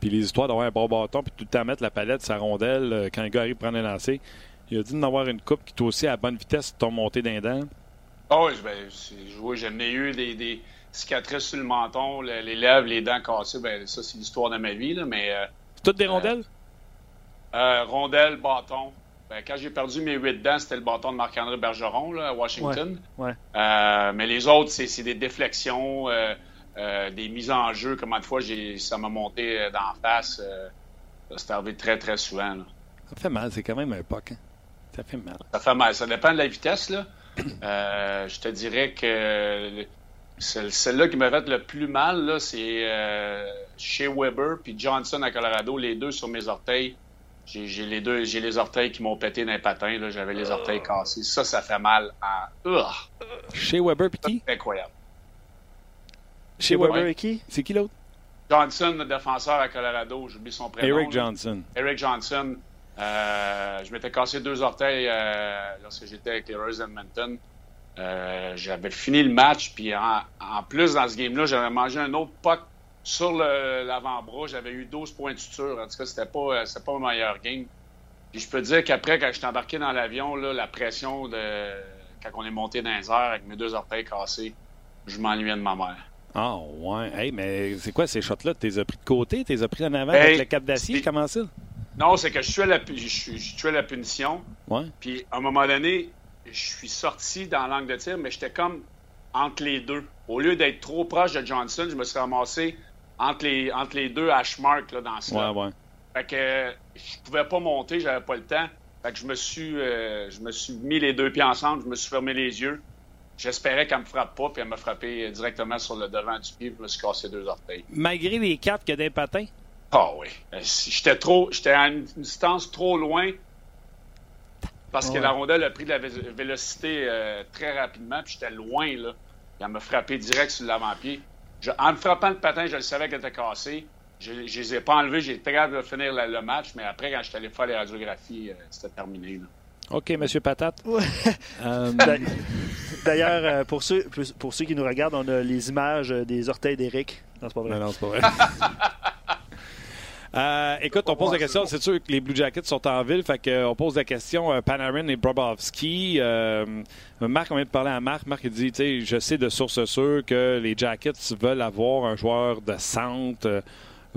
puis les histoires d'avoir un bon bâton, puis tout le temps mettre la palette, sa rondelle, euh, quand le gars arrive prendre un lancer, il a dit d'en avoir une coupe qui toi aussi à bonne vitesse, ton montée d'un dent. Ah oui, ben, c'est- oui, j'en ai eu des, des cicatrices sur le menton, le- les lèvres, les dents cassées. Ben, ça, c'est l'histoire de ma vie, là, mais euh, C'est toutes des rondelles? euh, rondelle, bâton. Ben, quand j'ai perdu mes huit dents, c'était le bâton de Marc-André Bergeron là, à Washington. Ouais, ouais. Euh, mais les autres, c'est c'est des déflexions, euh, euh, des mises en jeu. Comment de fois ça m'a monté euh, d'en face. euh, ça s'est arrivé très, très souvent. là. Ça fait mal, c'est quand même un puck. hein. Ça fait mal. Ça fait mal. Ça dépend de la vitesse. Là. Euh, je te dirais que celle- celle-là qui m'a fait le plus mal, c'est euh, chez Weber puis Johnson à Colorado, les deux sur mes orteils. J'ai les deux, j'ai les orteils qui m'ont pété patins. là. J'avais les orteils cassés. Ça, ça fait mal à. Chez Weber, puis qui? Incroyable. Chez Ouais. Weber et qui? C'est qui l'autre? Johnson, le défenseur à Colorado, j'oublie son prénom. Eric là. Johnson. Eric Johnson. Euh, je m'étais cassé deux orteils euh, lorsque j'étais avec les Royals Edmonton. Euh, j'avais fini le match, puis en, en plus, dans ce game-là, j'avais mangé un autre puck sur l'avant-bras. J'avais eu 12 points de suture. En tout cas, c'était pas, euh, pas mon meilleur game. Puis je peux dire qu'après, quand je suis embarqué dans l'avion, la pression de quand on est monté dans les airs avec mes deux orteils cassés, je m'ennuyais de ma mère. Ah, ouais. Hey, mais c'est quoi ces shots-là? T'es as pris de côté? T'es as pris en avant Hey, avec le cap d'acier? Comment ça? Non, c'est que je tuais la, je, je tuais la punition. Ouais. Puis à un moment donné, je suis sorti dans l'angle de tir, mais j'étais comme entre les deux. Au lieu d'être trop proche de Johnson, je me suis ramassé entre les, entre les deux hash marks là, dans ce Ouais, ouais. Fait que je pouvais pas monter, j'avais pas le temps. Fait que je me suis euh, je me suis mis les deux pieds ensemble, je me suis fermé les yeux. J'espérais qu'elle me frappe pas, puis elle m'a frappé directement sur le devant du pied, puis je me suis cassé deux orteils. Malgré les quatre a des patins? Ah oui. Euh, J'étais trop. J'étais à une une distance trop loin parce que la rondelle a pris de la vé- vélocité euh, très rapidement, puis j'étais loin, là. Elle m'a frappé direct sur l'avant-pied. En me frappant le patin, je le savais qu'elle était cassée. Je, je les ai pas enlevés, j'ai été capable de finir la- le match, mais après, quand je suis allé faire les radiographies, euh, c'était terminé. Là. OK, Monsieur Patate. Ouais. Euh, D'ailleurs, pour ceux, pour- ceux qui nous regardent, on a les images des orteils d'Eric. Non, c'est pas vrai. non, non, c'est pas vrai. Euh, écoute, on pose la question. C'est sûr que les Blue Jackets sont en ville, fait qu'on pose la question euh, Panarin et Bobrovski. Euh, Marc, on vient de parler à Marc. Marc il dit, tu sais, je sais de source sûre que les Jackets veulent avoir un joueur de centre euh,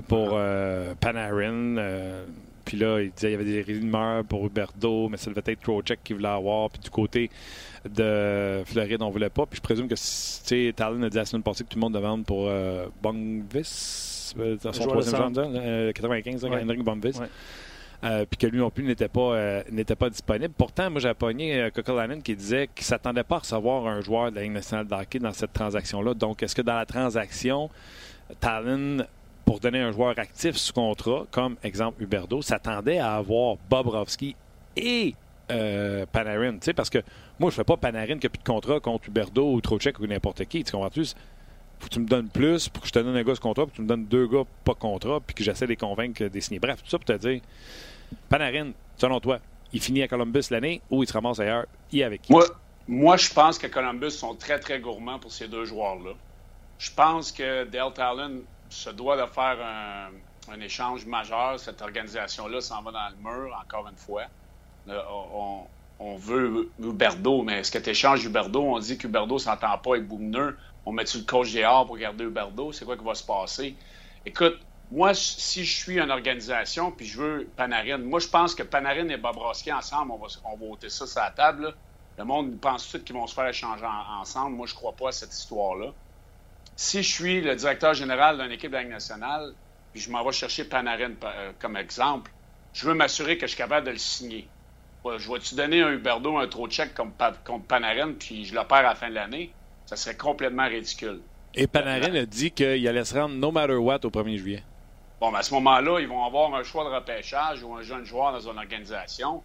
pour euh, Panarin. euh, puis là, il disait il y avait des rumeurs pour Huberto, mais ça devait être Trocheck qui voulait avoir. Puis du côté de Floride, on voulait pas. Puis je présume que, tu sais, Talon a dit la semaine passée que tout le monde demande pour euh, Bongvis, euh, son joueur de troisième centre. genre, euh, 95, là, Ouais. Henrik. Ouais. Euh, puis que lui non plus n'était pas, euh, n'était pas disponible. Pourtant, moi, j'avais pogné euh, Kokolainen qui disait qu'il ne s'attendait pas à recevoir un joueur de la Ligue nationale de hockey dans cette transaction-là. Donc, est-ce que dans la transaction, Talon, pour donner un joueur actif sous contrat, comme exemple Huberdo, s'attendait à avoir Bobrovski et euh, Panarin? Parce que moi, je fais pas Panarin qui n'a plus de contrat contre Huberdo ou Trocheck ou n'importe qui. Tu comprends-tu? Faut que tu me donnes plus pour que je te donne un gars ce contrat, puis que tu me donnes deux gars pas contrat, puis que j'essaie de les convaincre des signer. Bref, tout ça pour te dire, Panarin, selon toi, il finit à Columbus l'année ou il se ramasse ailleurs? Il est avec qui? Moi, moi, je pense que Columbus sont très, très gourmands pour ces deux joueurs-là. Je pense que Dale Talon se doit de faire un, échange majeur. Cette organisation-là s'en va dans le mur, encore une fois. Euh, on, on veut Huberdo, mais est-ce que tu échanges Huberdo? On dit qu'Huberdo ne s'entend pas avec Boumner. On met-tu le coach dehors pour garder Huberdo? C'est quoi qui va se passer? Écoute, moi, si je suis une organisation puis je veux Panarin, moi, je pense que Panarin et Bobrovski ensemble, on va, on va ôter ça sur la table. Le monde pense tout qu'ils vont se faire échanger en- ensemble. Moi, je crois pas à cette histoire-là. Si je suis le directeur général d'une équipe de nationale, puis je m'en vais chercher Panarin pa- euh, comme exemple, je veux m'assurer que je suis capable de le signer. je vais-tu donner un Huberdo un trop check comme contre Panarin, puis je le perds à la fin de l'année? Ça serait complètement ridicule. Et Panarin a dit qu'il allait se rendre no matter what au 1er juillet. Bon, ben à ce moment-là, ils vont avoir un choix de repêchage ou un jeune joueur dans une organisation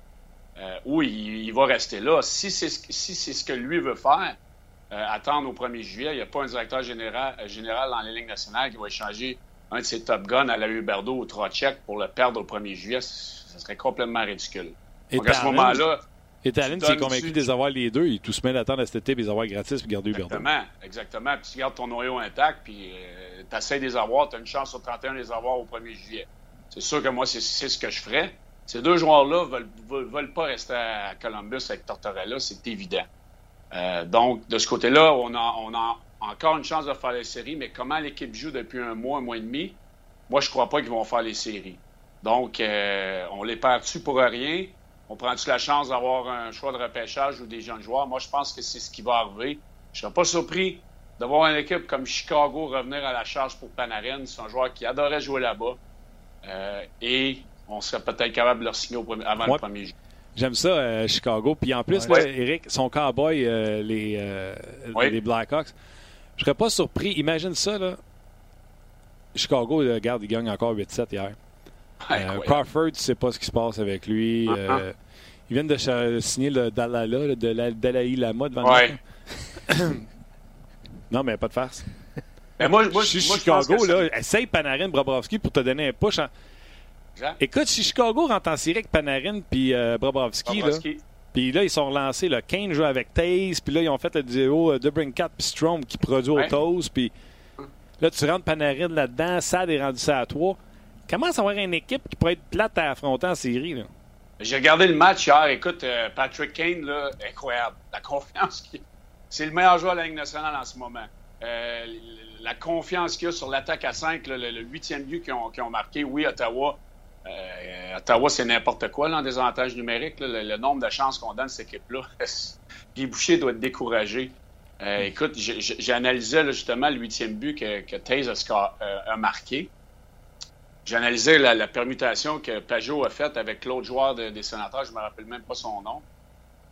euh, où il, va rester là. Si c'est si ce que lui veut faire, euh, attendre au 1er juillet, il n'y a pas un directeur général, euh, général dans les lignes nationales qui va échanger un de ses top guns à la Huberdo ou Trocek pour le perdre au 1er juillet. Ce serait complètement ridicule. Et Donc, à ce moment-là, et Talon s'est convaincu de les avoir les deux. Il tout se met d'attendre à cet été, les avoir gratis, puis garder Huberdeau. Exactement, exactement. Puis tu gardes ton noyau intact, puis euh, tu essaies de les avoir. Tu as une chance sur 31 de les avoir au 1er juillet. C'est sûr que moi, c'est ce que je ferais. Ces deux joueurs-là ne veulent, veulent, pas rester à Columbus avec Tortorella, c'est évident. Euh, donc, de ce côté-là, on a, on a encore une chance de faire les séries, mais comment l'équipe joue depuis un mois, un mois et demi, moi, je crois pas qu'ils vont faire les séries. Donc, euh, on les perd-tu pour rien? On prend-tu la chance d'avoir un choix de repêchage ou des jeunes joueurs? Moi, je pense que c'est ce qui va arriver. Je ne serais pas surpris d'avoir une équipe comme Chicago revenir à la charge pour Panarin. C'est un joueur qui adorait jouer là-bas. Euh, et on serait peut-être capable de leur signer avant le premier jeu. J'aime ça, euh, Chicago. Puis en plus, Eric, son cowboy, euh, les, les Blackhawks, je serais pas surpris. Imagine ça, là. Chicago, regarde, il gagne encore 8-7 hier. Euh, Crawford, tu sais pas ce qui se passe avec lui. Euh, ils viennent de signer le Dalala, le Dalai Lama devant ouais. non, mais pas de farce. Moi, si Chicago, là, essaye Panarin Bobrovski pour te donner un push. Écoute, si Chicago rentre en série avec Panarin puis euh, Là, puis là, ils sont relancés le 15 jeux avec Taze, puis là, ils ont fait le duo euh, de puis Strom qui produit ouais. au puis là, tu rentres Panarin là-dedans, Sad est rendu ça à toi commence à avoir une équipe qui pourrait être plate à affronter en série. Là. J'ai regardé le match hier. Écoute, euh, Patrick Kane, là, incroyable. La confiance qu'il C'est le meilleur joueur de la Ligue nationale en ce moment. Euh, la confiance qu'il y a sur l'attaque à 5, le huitième but qu'ils ont, marqué, oui, Ottawa. Euh, Ottawa, c'est n'importe quoi là, en désavantage numérique. Le, nombre de chances qu'on donne à cette équipe-là. Guy Boucher doit être découragé. Écoute, j'ai analysé justement le huitième but que, que Taze a marqué. J'ai analysé la, permutation que Pajot a faite avec l'autre joueur des sénateurs, je ne me rappelle même pas son nom.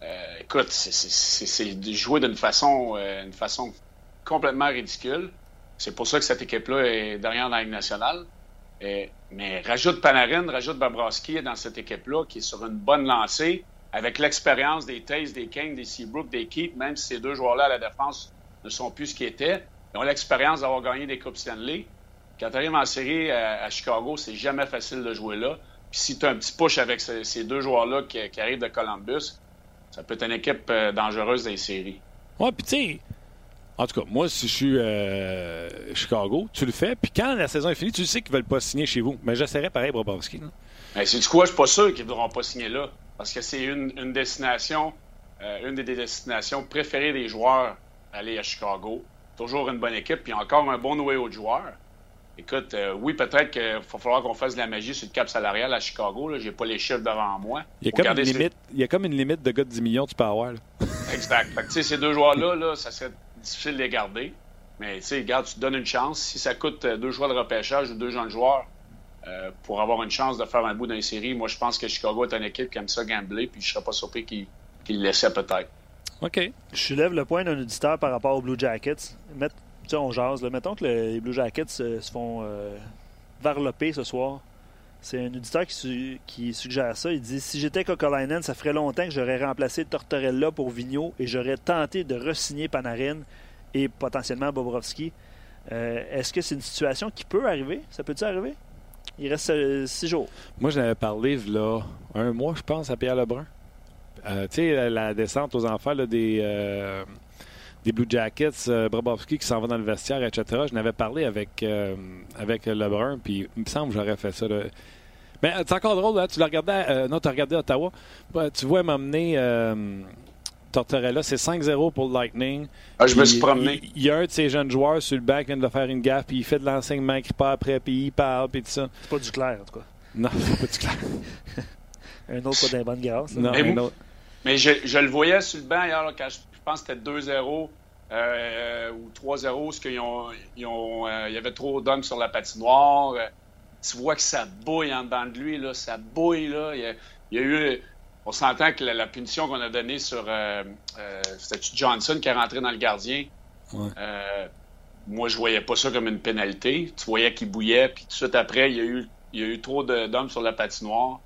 Euh, écoute, c'est joué d'une façon, euh, façon complètement ridicule. C'est pour ça que cette équipe-là est derrière la Ligue nationale. mais rajoute Panarin, rajoute Babrowski dans cette équipe-là qui est sur une bonne lancée avec l'expérience des Taze, des Kane, des Seabrook, des Keith, même si ces deux joueurs-là à la défense ne sont plus ce qu'ils étaient. Ils ont l'expérience d'avoir gagné des Coupes Stanley. Quand tu arrives en série à, Chicago, c'est jamais facile de jouer là. Puis si tu as un petit push avec ces, deux joueurs-là qui, arrivent de Columbus, ça peut être une équipe euh, dangereuse dans les séries. Ouais, puis tu sais, en tout cas, moi, si je suis euh, Chicago, tu le fais, puis quand la saison est finie, tu sais qu'ils ne veulent pas signer chez vous. Mais j'essaierai pareil, Bobrovski. Mais c'est du quoi, je suis pas sûr qu'ils ne voudront pas signer là. Parce que c'est une, destination, euh, une des destinations préférées des joueurs aller à Chicago. Toujours une bonne équipe, puis encore un bon noyau de joueurs. Écoute, euh, oui, peut-être qu'il va falloir qu'on fasse de la magie sur le cap salarial à Chicago. Je n'ai pas les chiffres devant moi. Il y, a comme une limite, il y a comme une limite de gars de 10 millions, tu peux avoir. exact. Fait ces deux joueurs-là, là, ça serait difficile de les garder. Mais tu sais, regarde, tu te donnes une chance. Si ça coûte euh, deux joueurs de repêchage ou deux jeunes joueurs euh, pour avoir une chance de faire un bout d'une série, moi, je pense que Chicago est une équipe qui aime ça gambler, puis je ne serais pas surpris qu'il le laissait peut-être. OK. Je soulève le point d'un auditeur par rapport aux Blue Jackets on jase. Mettons que les Blue Jackets se, font euh, varloper ce soir. C'est un auditeur qui, suggère ça. Il dit Si j'étais Kokolainen, ça ferait longtemps que j'aurais remplacé Tortorella pour Vigneault et j'aurais tenté de re-signer Panarin et potentiellement Bobrovski. Euh, est-ce que c'est une situation qui peut arriver? Ça peut-il arriver? Il reste euh, six jours. Moi, j'en avais parlé là, un mois, je pense, à Pierre Lebrun. tu sais, la, descente aux enfants des des Blue Jackets, euh, Brabowski qui s'en va dans le vestiaire, etc. Je n'avais parlé avec, euh, avec Lebrun, puis il me semble que j'aurais fait ça. Mais c'est encore drôle, hein, tu l'as regardé, euh, non, tu as regardé Ottawa. tu vois m'amener Tortorella, c'est 5-0 pour le Lightning. Ah, je me suis promené. Il y a un de ces jeunes joueurs sur le bac qui vient de faire une gaffe, puis il fait de l'enseignement, il pas après, puis il parle, puis tout ça. C'est pas du clair, en tout cas. Non, c'est pas du clair. un autre pas d'un bonne grâce. Non, mais, un autre. mais je, je, le voyais sur le banc hier, là, quand je pense que c'était 2-0 euh, ou 3-0, parce qu'il ont, euh, y avait trop d'hommes sur la patinoire. tu vois que ça bouille en dedans de lui, là, ça bouille. Là. Il, y a, eu, on s'entend que la, punition qu'on a donnée sur euh, Johnson qui est rentré dans le gardien? moi, je voyais pas ça comme une pénalité. Tu voyais qu'il bouillait, puis tout de suite après, il y a eu, il y a eu trop d'hommes sur la patinoire.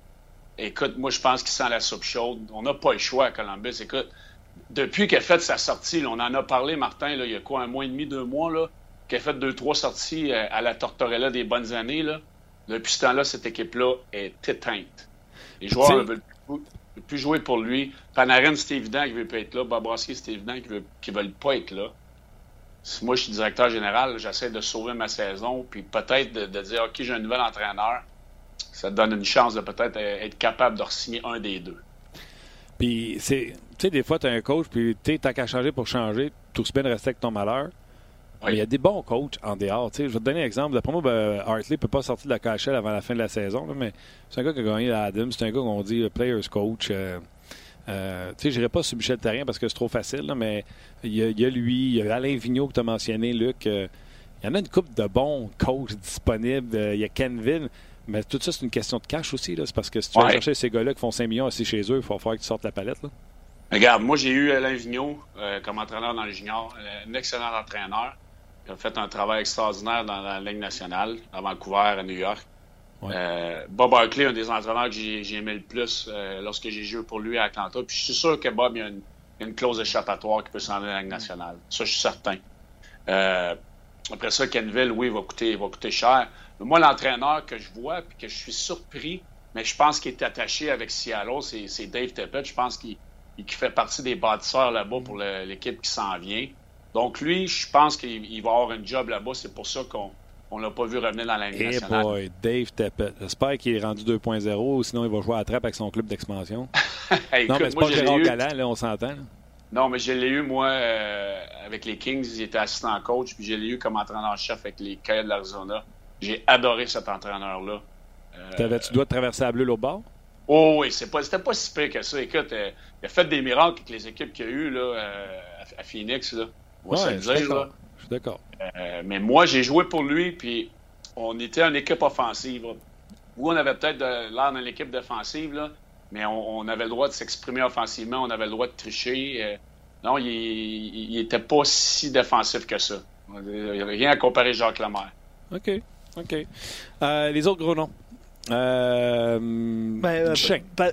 Écoute, moi, je pense qu'il sent la soupe chaude. On n'a pas le choix à Columbus. Écoute, depuis qu'elle a fait sa sortie, on en a parlé, Martin, il y a quoi, un mois et demi, deux mois, là, qu'elle a fait deux, trois sorties euh, à la Tortorella des bonnes années. Là. Depuis ce temps-là, cette équipe-là est éteinte. Les joueurs ne veulent plus, jouer pour lui. Panarin, c'est évident qu'il ne veut pas être là. Bobrovski, c'est évident qu'il ne veut, pas être là. moi, je suis directeur général, j'essaie de sauver ma saison, puis peut-être de, de, dire, OK, j'ai un nouvel entraîneur. Ça te donne une chance de peut-être être capable de signer un des deux. Puis, c'est, sais, des fois, tu as un coach, puis tu t'as qu'à changer pour changer, tout se bien de rester avec ton malheur. Mais il y a des bons coachs en dehors. je vais te donner un exemple. D'après moi, ben, Hartley ne peut pas sortir de la KHL avant la fin de la saison, mais c'est un gars qui a gagné la Adam. C'est un gars qu'on dit players coach. Euh, euh, je n'irai pas sur Michel Terrien parce que c'est trop facile, mais il y, a, lui, il y a Alain Vigneault que tu as mentionné, Luc. Euh, il y en a une couple de bons coachs disponibles. Il y a Kenville. Mais tout ça, c'est une question de cash aussi. C'est parce que si tu vas chercher ces gars-là qui font 5 millions assis chez eux, il faut falloir que tu sortes la palette. Regarde, moi, j'ai eu Alain Vigneault comme entraîneur dans le junior, un excellent entraîneur. Il a fait un travail extraordinaire dans la Ligue nationale, à Vancouver, à New York. Euh, Bob Hartley, un des entraîneurs que j'ai aimé le plus euh, lorsque j'ai joué pour lui à Atlanta. Puis je suis sûr que Bob, il y a une, clause échappatoire qui peut s'en aller à la Ligue nationale. Ça, je suis certain. Euh, après ça, Kenville, oui, il va coûter, va coûter cher. Mais moi, l'entraîneur que je vois puis que je suis surpris, mais je pense qu'il est attaché avec Seattle, c'est Dave Teppett. Je pense qu'il fait partie des bâtisseurs là-bas pour l'équipe qui s'en vient. Donc, lui, je pense qu'il va avoir un job là-bas. C'est pour ça qu'on on l'a pas vu revenir dans la Ligue hey nationale. boy, Dave. J'espère qu'il est rendu 2.0 sinon il va jouer à trappe avec son club d'expansion. non, mais c'est pas Gérard eu... Là, on s'entend. Non, mais je l'ai eu, moi, euh, avec les Kings. Il était assistant coach, puis je l'ai eu comme entraîneur-chef avec les Coyotes de l'Arizona. J'ai adoré cet entraîneur-là. Euh... Tu dois traverser à bleu l'autre bord? Oh oui, c'était pas, pas si pire que ça. Écoute, euh, il a fait des miracles avec les équipes qu'il a eues là, euh, à Phoenix. Là. Ouais, je suis d'accord. Euh, mais moi, j'ai joué pour lui, puis on était une équipe offensive. Où on avait peut-être l'air d'une équipe défensive, là, mais on, avait le droit de s'exprimer offensivement, on avait le droit de tricher. Euh. non, il n'était pas si défensif que ça. Il n'y avait rien à comparer Jacques Lemaire. OK. OK. Les autres gros noms? Euh, ben,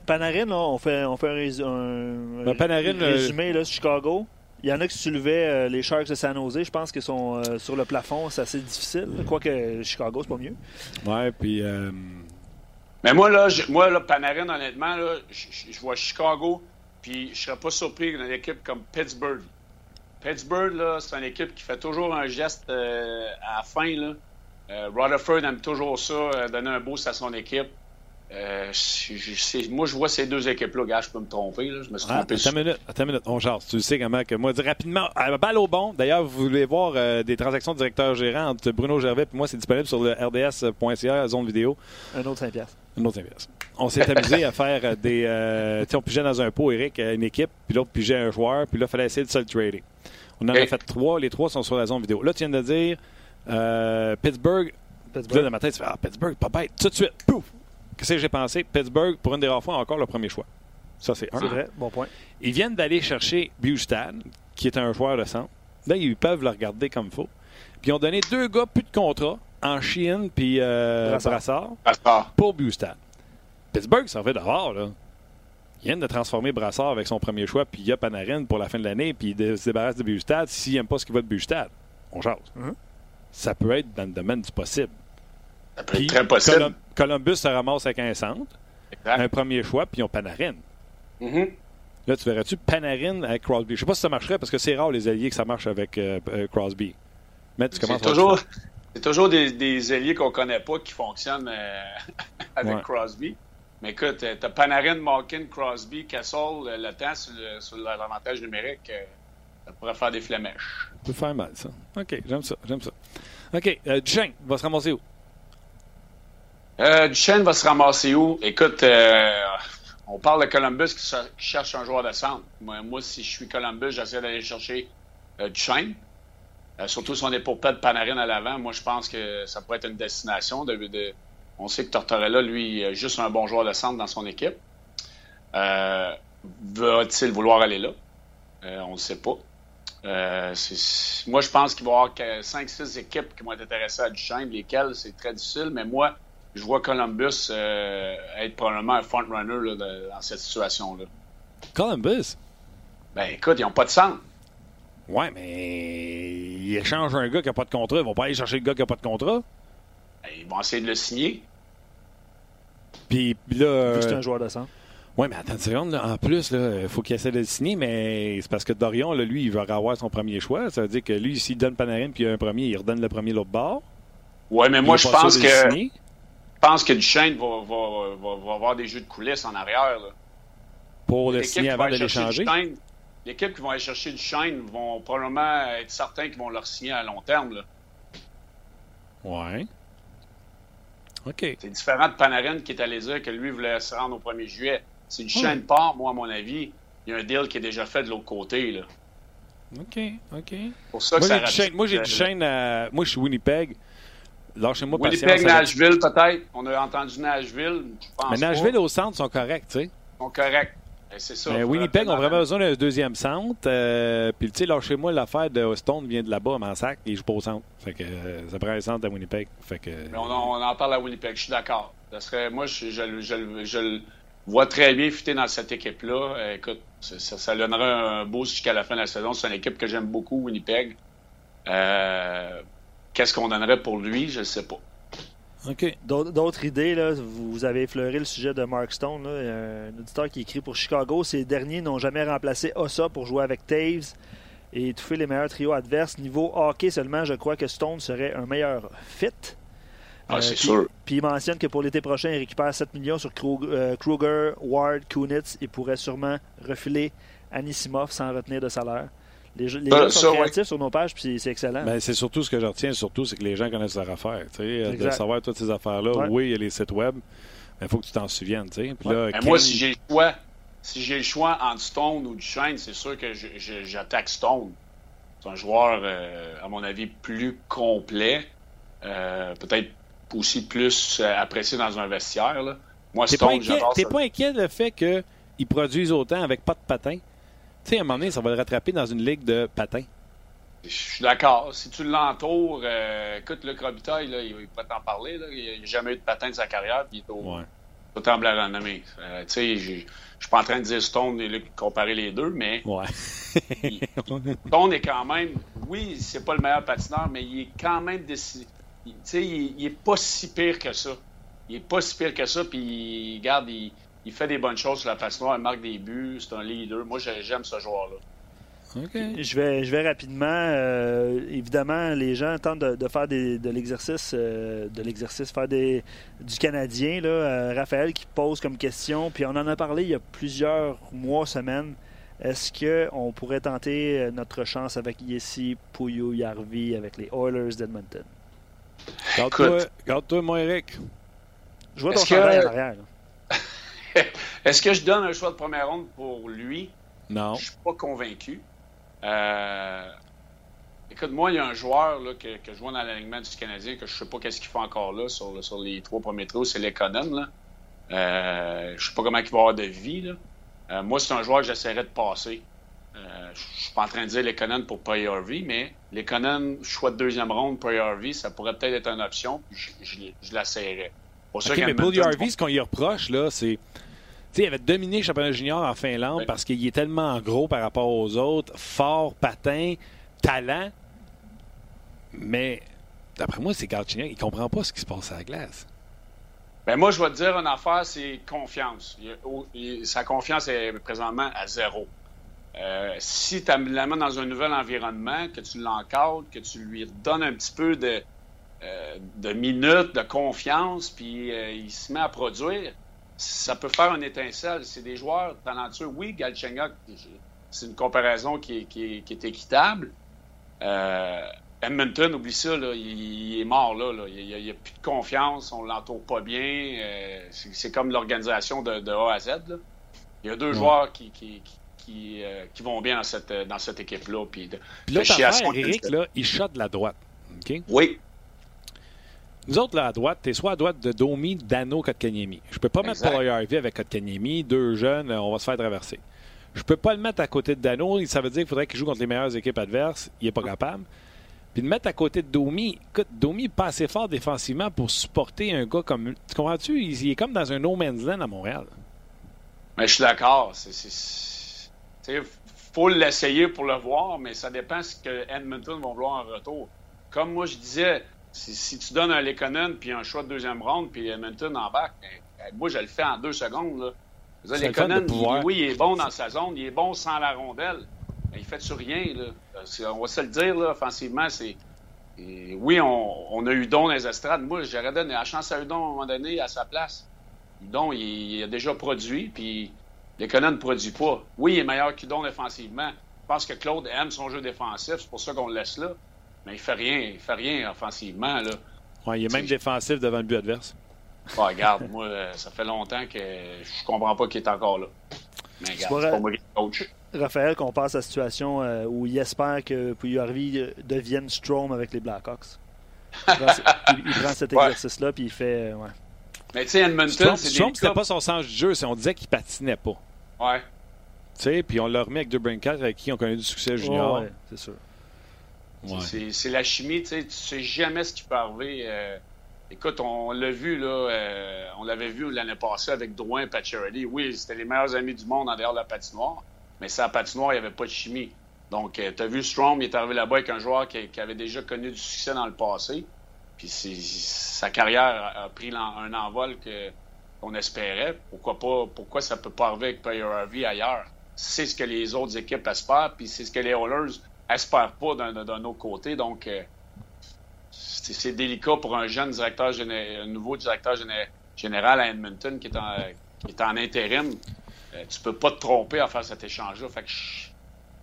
Panarin, on fait, on fait un, ben, résumé là, Chicago. Il y en a qui soulevaient euh, les Sharks de San Jose. Je pense qu'ils sont euh, sur le plafond. C'est assez difficile. Quoique Chicago, c'est pas mieux. Ouais, puis. Euh, Mais moi, là, moi, là, Panarin, honnêtement, là, je vois Chicago, puis je serais pas surpris d'une équipe comme Pittsburgh. Pittsburgh, là, c'est une équipe qui fait toujours un geste à la fin, là. Rutherford aime toujours ça, donner un boost à son équipe. Euh, moi, je vois ces deux équipes-là. Gars, je peux me tromper. Je me suis trompé. attends, une minute, attends une minute. On jase. Tu sais comment que moi, dis rapidement, à balle au bon. D'ailleurs, vous voulez voir euh, des transactions de directeur-gérant entre Bruno Gervais et moi, c'est disponible sur le rds.ca, zone vidéo. Un autre 5 piastres. Un autre 5 piastres. On s'est amusé à faire euh, des. Euh, on pigeait dans un pot, Eric, une équipe, puis l'autre pigeait un joueur, puis là, il fallait essayer de se le trader. On en a fait trois. Les trois sont sur la zone vidéo. Là, tu viens de dire Pittsburgh. Pittsburgh. Là, dans ma tête, tu fais Ah, Pittsburgh, pas bête. Tout de suite, pouf, Qu'est-ce que j'ai pensé? Pittsburgh, pour une des rares fois, encore le premier choix. Ça, c'est un. C'est vrai, bon point. Ils viennent d'aller chercher Bustad, qui est un joueur de centre. Là, ils peuvent le regarder comme il faut. Puis ils ont donné deux gars plus de contrat en Chine puis euh, Brassard. pour Bustad. Pittsburgh, ça fait d'avoir, là. Ils viennent de transformer Brassard avec son premier choix, puis il y a Panarin pour la fin de l'année, puis ils se débarrassent de Bustad s'ils n'aiment pas ce qui va de Bustad. On jase. Mm-hmm. Ça peut être dans le domaine du possible. Ça peut être très possible. Columbus se ramasse avec un centre, un premier choix, puis ils ont Panarin. Mm-hmm. Là, tu verrais-tu Panarin avec Crosby? Je sais pas si ça marcherait parce que c'est rare les alliés que ça marche avec euh, euh, Crosby. Mais tu commences toujours, C'est toujours des, des alliés qu'on connaît pas qui fonctionnent euh, avec Crosby. Mais écoute, tu as Panarin, Malkin, Crosby, Kessel, le, temps sur l'avantage numérique, ça pourrait faire des flemèches. Ça peut faire mal, ça. OK, j'aime ça, j'aime ça. OK, euh, Duchesne va se ramasser où? Euh, Duchesne va se ramasser où? Écoute, euh, on parle de Columbus qui, cherche un joueur de centre. Moi, si je suis Columbus, j'essaie d'aller chercher euh, Duchesne. Euh, surtout si on est pour perdre Panarin à l'avant. Moi, je pense que ça pourrait être une destination. De, on sait que Tortorella, lui, a juste un bon joueur de centre dans son équipe. Euh, Va-t-il vouloir aller là? On ne sait pas. Euh, moi, je pense qu'il va y avoir 5-6 équipes qui vont être intéressées à Duchesne, lesquelles c'est très difficile, mais moi, je vois Columbus euh, être probablement un front-runner dans cette situation-là. Columbus? Ben écoute, ils n'ont pas de centre. Ouais, mais ils échangent un gars qui n'a pas de contrat. Ils vont pas aller chercher le gars qui n'a pas de contrat. Ben, ils vont essayer de le signer. Puis là. C'est un joueur de centre. Oui, mais attends une seconde. Là. En plus, il faut qu'il essaie de le signer, mais c'est parce que Dorion, là, lui, il va avoir son premier choix. Ça veut dire que lui, s'il donne Panarin puis il a un premier, il redonne le premier l'autre bord. Oui, mais moi, je pense que. Je pense que Duchesne va, va, va, va, avoir des jeux de coulisses en arrière. Là. Pour le signer avant de l'échanger. L'équipe qui va aller chercher Duchesne vont probablement être certains qu'ils vont leur signer à long terme. Là. Ouais. OK. C'est différent de Panarin qui est allé dire que lui voulait se rendre au 1er juillet. Si Duchesne part, moi, à mon avis, il y a un deal qui est déjà fait de l'autre côté. Là. OK, OK. Pour ça que moi, ça j'ai moi, j'ai Duchesne à... Moi, je suis Winnipeg. Lâchez-moi Winnipeg, Nashville, peut-être. On a entendu Nashville. Je pense Mais Nashville au centre sont corrects, tu sais. Ils sont corrects. C'est ça. Mais Winnipeg ont vraiment besoin d'un deuxième centre. Euh, puis, tu sais, lâchez-moi l'affaire de Stone vient de là-bas, Mansac, et il joue pas au centre. Fait que euh, ça prend un centre à Winnipeg. Fait que... Mais on, on, en parle à Winnipeg, je suis d'accord. Moi, je, je, je, je, voit très bien fitter dans cette équipe-là. Écoute, ça, ça, donnerait un boost jusqu'à la fin de la saison. C'est une équipe que j'aime beaucoup, Winnipeg. Euh, Qu'est-ce qu'on donnerait pour lui? Je ne sais pas. OK. D'autres idées, là, vous avez effleuré le sujet de Mark Stone, là, un auditeur qui écrit pour Chicago. Ces derniers n'ont jamais remplacé Ossa pour jouer avec Taves et étouffer les meilleurs trios adverses. Niveau hockey seulement, je crois que Stone serait un meilleur fit. Ah, c'est sûr. Puis il mentionne que pour l'été prochain, il récupère 7 millions sur euh, Kruger, Ward, Kunitz et pourrait sûrement refiler Anisimov sans retenir de salaire. Les, les gens sont créatifs sur nos pages, puis c'est excellent. Ben, c'est surtout ce que je retiens, surtout, c'est que les gens connaissent leur affaire. De savoir toutes ces affaires-là. Oui, il y a les sites web, mais il faut que tu t'en souviennes. Puis là, Moi, si j'ai le choix, si j'ai le choix entre Stone ou Duchesne, c'est sûr que j'attaque Stone. C'est un joueur, euh, à mon avis, plus complet. Euh, peut-être aussi plus euh, apprécié dans un vestiaire. Là. Moi, Stone, j'adore T'es pas inquiet le fait qu'ils produisent autant avec pas de patins? Tu sais, à un moment donné, ça va le rattraper dans une ligue de patins. Je suis d'accord. Si tu l'entoures, euh, écoute, Luc Robitaille, là, il, il pourrait t'en parler. Là. Il n'a jamais eu de patin de sa carrière, puis il est au, ouais. au temple à renommée. Euh, tu sais, je suis pas en train de dire Stone et Luc comparer les deux, mais ouais. il, Stone est quand même, oui, c'est pas le meilleur patineur, mais il est quand même il, il, il, est pas si pire que ça. Il est pas si pire que ça, puis il, garde, il, il, fait des bonnes choses sur la patinoire, il marque des buts, c'est un leader. Moi, j'aime ce joueur-là. Okay. Je, vais, je vais rapidement. Euh, évidemment, les gens tentent de, de faire des, de l'exercice, euh, de l'exercice, faire des, du Canadien. Là, euh, Raphaël qui pose comme question, puis on en a parlé il y a plusieurs mois, semaines. Est-ce qu'on pourrait tenter notre chance avec Yessi Pouillou Yarvi avec les Oilers d'Edmonton? Garde-toi, garde-toi, moi, Eric. Je vois ton chandail que... en arrière. Est-ce que je donne un choix de première ronde pour lui? Non. Je suis pas convaincu. Euh... Écoute, moi, il y a un joueur là, que, que, je vois dans l'alignement du Canadien que je sais pas qu'est-ce qu'il fait encore là sur, sur les trois premiers trous, c'est Lekonen. Là. Euh, je sais pas comment il va avoir de vie. Là. Euh, moi, c'est un joueur que j'essaierais de passer. Euh, je suis pas en train de dire Lekonen pour Harvey, mais Lekonen, choix de deuxième ronde, Harvey, ça pourrait peut-être être une option. Je, je, je l'essayerais. Okay, mais Harvey, ce qu'on y reproche, là, c'est. sais, il avait dominé le championnat junior en Finlande parce qu'il est tellement gros par rapport aux autres, fort, patin, talent. Mais d'après moi, c'est Galchenyuk, il comprend pas ce qui se passe à la glace. Ben moi, je vais te dire une affaire, c'est confiance. Il, sa confiance est présentement à zéro. Euh, si tu l'amènes dans un nouvel environnement, que tu l'encadres, que tu lui donnes un petit peu de, euh, de minutes, de confiance, puis euh, il se met à produire, ça peut faire une étincelle. C'est des joueurs talentueux. Oui, Galchenyuk, c'est une comparaison qui est, qui est, qui est équitable. Edmonton, oublie ça, là, il, est mort là. là. Il n'y a, a, plus de confiance, on l'entoure pas bien. c'est comme l'organisation de, de, A à Z. Là. Il y a deux ouais. joueurs qui, qui, qui, euh, qui, vont bien dans cette, dans cette équipe-là. Puis, puis là, affaire, Eric, là, il shot de la droite. Oui. Nous autres, là, à droite, t'es soit à droite de Domi, Dano, Kotkaniemi. Je peux pas Exact. mettre Paul Harvey avec Kotkaniemi, deux jeunes, euh, on va se faire traverser. Je peux pas le mettre à côté de Dano, ça veut dire qu'il faudrait qu'il joue contre les meilleures équipes adverses. Il est pas capable. Puis de mettre à côté de Domi, écoute, Domi est pas assez fort défensivement pour supporter un gars comme. Tu comprends-tu? Il, il est comme dans un no man's land à Montréal. Mais je suis d'accord. C'est, c'est- faut l'essayer pour le voir, mais ça dépend ce que Edmonton vont vouloir en retour. Comme moi, je disais, si, si tu donnes un Lekonen puis un choix de deuxième ronde, puis Edmonton embarque, ben, ben, moi, je le fais en deux secondes. Là. Dire, Lekonen, il- oui, il est bon dans sa zone, il est bon sans la rondelle, mais il fait sur rien. Là. Euh, On va se le dire, là, offensivement, c'est. et oui, on, on a Udon dans les estrades. Moi, j'aurais donné la chance à Udon à un moment donné à sa place. Udon, il, il a déjà produit, puis Lekonen ne produit pas. Oui, il est meilleur qu'Udon défensivement. Je pense que Claude aime son jeu défensif, c'est pour ça qu'on le laisse là. Mais il fait rien, il fait rien offensivement. Là. Ouais, il est même défensif devant le but adverse. Ah, regarde, moi, euh, ça fait longtemps que je comprends pas qu'il est encore là. Mais regarde, c'est pas moi qui coach. Raphaël, qu'on passe à la situation euh, où il espère que Puyarvi euh, devienne Strom avec les Blackhawks. Il prend, il- il prend cet exercice-là, puis il fait. ouais. Mais tu sais, Edmonton, c'est Strom, c'était pas son sens du jeu, c'est on disait qu'il patinait pas. Ouais. Tu sais, puis on l'a remis avec deux Brinkat avec qui on connaît du succès junior. Ouais, ouais, c'est sûr. Ouais. C'est- la chimie, tu sais, tu sais jamais ce qui peut arriver. euh, écoute, on l'a vu, là, euh, on l'avait vu l'année passée avec Drouin et Pacioretty. Oui, c'était les meilleurs amis du monde en dehors de la patinoire, mais sa patinoire, il n'y avait pas de chimie. Donc, tu as vu Strom, il est arrivé là-bas avec un joueur qui, qui avait déjà connu du succès dans le passé. Puis sa carrière a, pris un envol que qu'on espérait. Pourquoi pas Pourquoi ça peut pas arriver avec Payaravi ailleurs? C'est ce que les autres équipes espèrent, puis c'est ce que les Oilers espèrent pas d'un autre côté. Donc euh, c'est délicat pour un jeune directeur un nouveau directeur géné- général à Edmonton qui est en, qui est en intérim. Euh, tu peux pas te tromper à faire cet échange-là. Fait que je,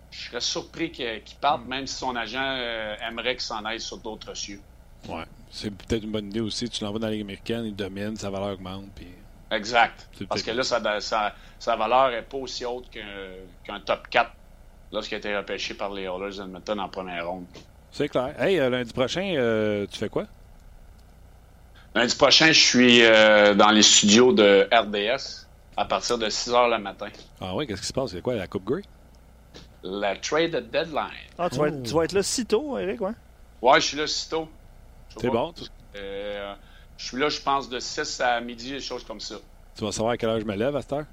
je serais surpris qu'il parte, même si son agent euh, aimerait qu'il s'en aille sur d'autres cieux. Ouais. C'est peut-être une bonne idée aussi. Tu l'envoies dans la Ligue américaine, il domine, sa valeur augmente. Puis... Exact. Parce que là, sa, sa- sa valeur n'est pas aussi haute qu'un qu'un top 4 lorsqu'il a été repêché par les Oilers d'Edmonton en première ronde. C'est clair. Hey, euh, lundi prochain, euh, tu fais quoi? Lundi prochain, je suis euh, dans les studios de RDS à partir de 6 heures le matin. Ah oui, qu'est-ce qui se passe? C'est quoi, la Coupe Grey? La trade deadline. Ah, tu, vas être, tu vas être là si tôt, Eric, ouais? Ouais, je suis là. Je sais C'est bon. Tu, Euh, je suis là, je pense, de 6 à midi, des choses comme ça. tu vas savoir à quelle heure je me lève à cette heure?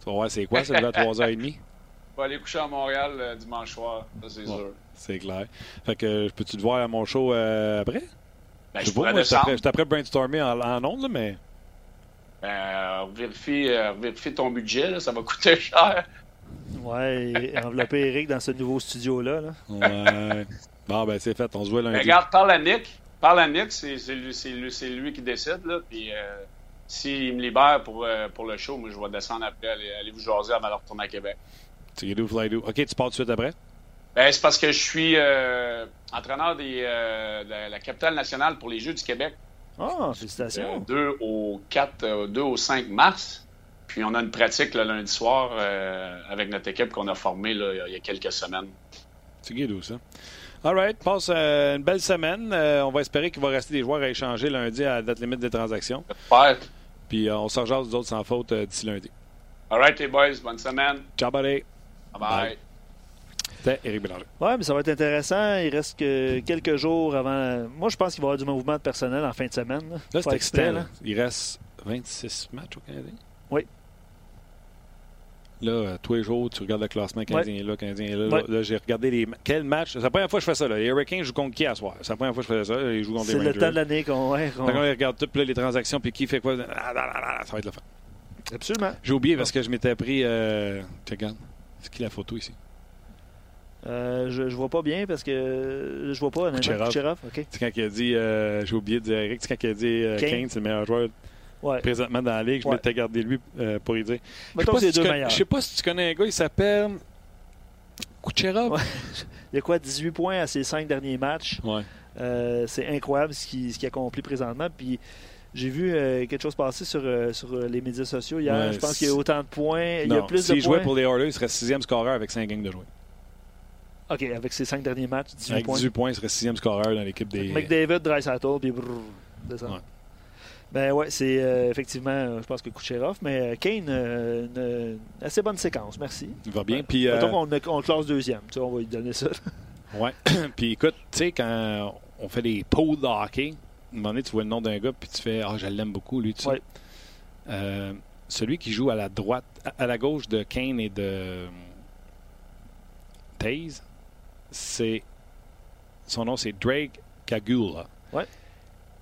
Tu vas voir c'est quoi, c'est lever à 3h30? Je vais aller coucher à Montréal euh, dimanche soir, ça c'est Ouais. sûr. C'est clair. Fait que euh, peux-tu te voir à mon show euh, après? Ben, Je je pourrais je t'apprête- brainstormer en, en ondes, là, mais. Ben, vérifie, euh, vérifie ton budget, là, ça va coûter cher. Ouais, et envelopper Eric dans ce nouveau studio-là. Là. Ouais. bon, ben c'est fait, on se voit Ben, lundi. regarde, parle à Nick. Parle à Nick, c'est lui, qui décide. Là, puis euh, s'il me libère pour, euh, pour le show, moi je vais descendre après, aller, aller vous jaser avant de retourner à Québec. OK, tu pars tout de suite après? Ben, c'est parce que je suis euh, entraîneur des, de la, capitale nationale pour les Jeux du Québec. Ah, euh, félicitations. 2 au 4, euh, 2 au 5 mars. Puis on a une pratique le lundi soir avec notre équipe qu'on a formée là, il y a- il y a quelques semaines. C'est guidou, ça? All right, passe euh, une belle semaine. Euh, on va espérer qu'il va rester des joueurs à échanger lundi à la date limite des transactions. Super. Puis euh, on se rejase nous autres sans faute euh, d'ici lundi. All right, les boys, bonne semaine. Ciao, buddy. Bye bye. Bye. C'était Éric Bélanger. Ouais, mais ça va être intéressant. Il reste que quelques jours avant. Moi, je pense qu'il va y avoir du mouvement de personnel en fin de semaine. Là, c'est excitant. là. Il reste 26 matchs au Canadien? Oui. Là, euh, tous les jours, tu regardes le classement Canadien est là, Canadien est là. Ouais. Là, j'ai regardé les ma- quels matchs. C'est la première fois que je fais ça. Là. Les Hurricanes jouent contre qui à soir? C'est la première fois que je fais ça. Ils jouent contre C'est les le Rangers. temps de l'année qu'on. Ouais, qu'on- Fait qu'on les regarde tout, puis là, les transactions, puis qui fait quoi? Ah, ça va être le fun. Absolument. J'ai oublié parce que je m'étais pris. Euh... regarde. C'est qui la photo ici? Euh, je, je vois pas bien parce que je vois pas. Kucherov. Kucherov, OK. C'est quand il a dit. euh, J'ai oublié de dire Eric. C'est quand il a dit euh, Kane. Kane, c'est le meilleur joueur Ouais. présentement dans la ligue. Je Ouais. m'étais gardé lui euh, pour y dire. Je sais si. Je sais pas si tu connais un gars, il s'appelle. Kucherov? Il a quoi, 18 points à ses 5 derniers matchs. Euh, c'est incroyable ce qu'il accomplit présentement. Puis j'ai vu euh, quelque chose passer sur, euh, sur les médias sociaux hier. Ouais, je pense qu'il y a autant de points. Il y a Non, plus s'il de jouait points. pour les Oilers, il serait sixième scoreur avec 5 gangs de jouer. OK, avec ses 5 derniers matchs, 18 Avec points. 18 points, il serait sixième scoreur dans l'équipe des. McDavid, Dreisaitl, puis brrr. Ça. Ouais. Ben ouais, c'est euh, effectivement, euh, je pense que Kucherov, mais euh, Kane, une, assez bonne séquence, merci. Il va bien. Puis, on le classe deuxième, tu sais, on va lui donner ça. ouais. puis écoute, tu sais, quand on fait des poles de hockey, un moment donné, tu vois le nom d'un gars, puis tu fais Ah, je l'aime beaucoup, lui, tu sais. Ouais. Celui qui joue à la droite, à, à la gauche de Kane et de Taze, c'est. Son nom, c'est Drake Kagula. Ouais.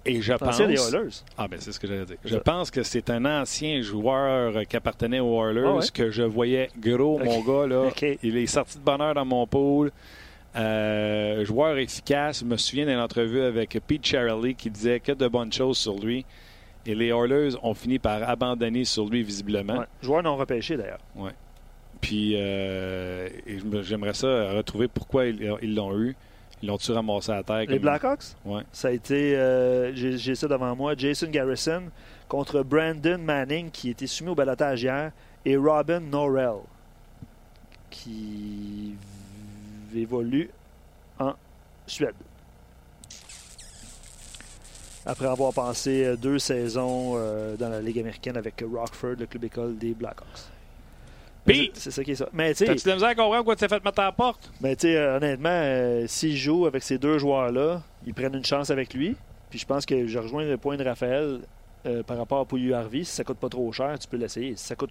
Et je pense. Ancien des Oilers? Ah, ben c'est ce que j'allais dire. Je pense que c'est un ancien joueur qui appartenait aux Oilers Ah ouais? que je voyais gros, mon gars. Là. Il est sorti de bonheur dans mon pool. Euh, joueur efficace. Je me souviens d'une entrevue avec Pete Charlie qui disait que de bonnes choses sur lui. Et les Oilers ont fini par abandonner sur lui visiblement. Ouais. Joueur non repêché d'ailleurs. Puis euh, j'aimerais ça retrouver pourquoi ils l'ont eu. Ils l'ont-tu ramassé à terre? Les comme- Blackhawks, Ouais. ça a été, euh, j'ai ça devant moi, Jason Garrison contre Brandon Manning qui était soumis au balotage hier et Robin Norrell qui évolue en Suède. Après avoir passé euh, deux saisons euh, dans la Ligue américaine avec Rockford, le club école des Blackhawks. Pete! C'est ça qui est ça. Mais tu sais, T'as-tu de la misère à comprendre pourquoi tu t'es fait mettre à la porte? mais tu sais, honnêtement, euh, s'il joue avec ces deux joueurs-là, ils prennent une chance avec lui. Puis je pense que je rejoins le point de Raphaël euh, par rapport à Pouilly Harvey. Si ça coûte pas trop cher, tu peux l'essayer. Si ça coûte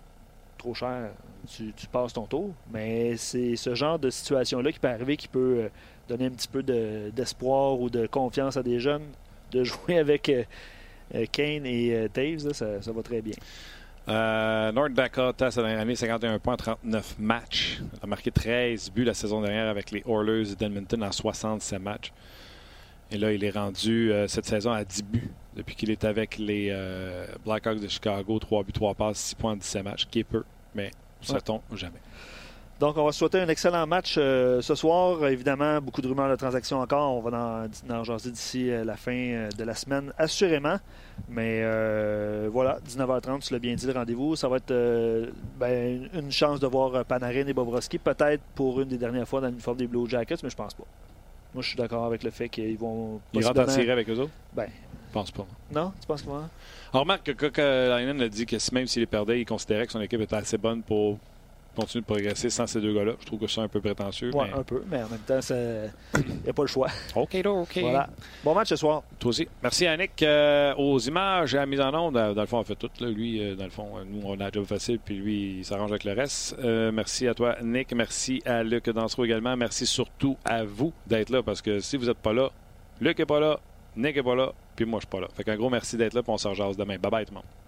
trop cher, tu, tu passes ton tour. Mais c'est ce genre de situation-là qui peut arriver qui peut euh, donner un petit peu de- d'espoir ou de confiance à des jeunes de jouer avec euh, euh, Kane et euh, Taves. là, ça, ça va très bien. Euh, North Dakota, cette dernière année, 51 points, 39 matchs. Il a marqué 13 buts la saison dernière avec les Oilers d'Edmonton en 67 matchs. Et là, il est rendu euh, cette saison à 10 buts depuis qu'il est avec les euh, Blackhawks de Chicago. 3 buts, 3 passes, 6 points en 17 matchs, qui est peu, mais sait-on jamais. Donc, on va se souhaiter un excellent match euh, ce soir. Évidemment, beaucoup de rumeurs de transactions encore. On va en, en jaser d'ici euh, la fin euh, de la semaine, assurément. Mais voilà, 19h30, tu l'as bien dit, le rendez-vous. Ça va être ben, une chance de voir Panarin et Bobrovski, peut-être pour une des dernières fois dans l'uniforme des Blue Jackets, mais je pense pas. Moi, je suis d'accord avec le fait qu'ils vont. Il rentre en série avec eux autres? Ben. Je pense pas. Non, tu penses vont. On remarque que Kokalainen a dit que même s'il les perdait, il considérait que son équipe était assez bonne pour continuer de progresser sans ces deux gars-là. Je trouve que c'est un peu prétentieux. Mais... un peu, mais en même temps, il n'y a pas le choix. OK, OK. Voilà. Bon match ce soir. Toi aussi. Merci, Yannick. Euh, aux images et à la mise en onde, dans dans le fond, on fait tout. Là. Lui, euh, dans le fond, euh, nous, on a un job facile, puis lui, il s'arrange avec le reste. Euh, merci à toi, Nick. Merci à Luc Dansereau également. Merci surtout à vous d'être là, parce que si vous n'êtes pas là, Luc n'est pas là, Nick n'est pas là, puis moi, je suis pas là. Fait qu'un gros merci d'être là, puis on se rejase demain. Bye bye, tout le monde.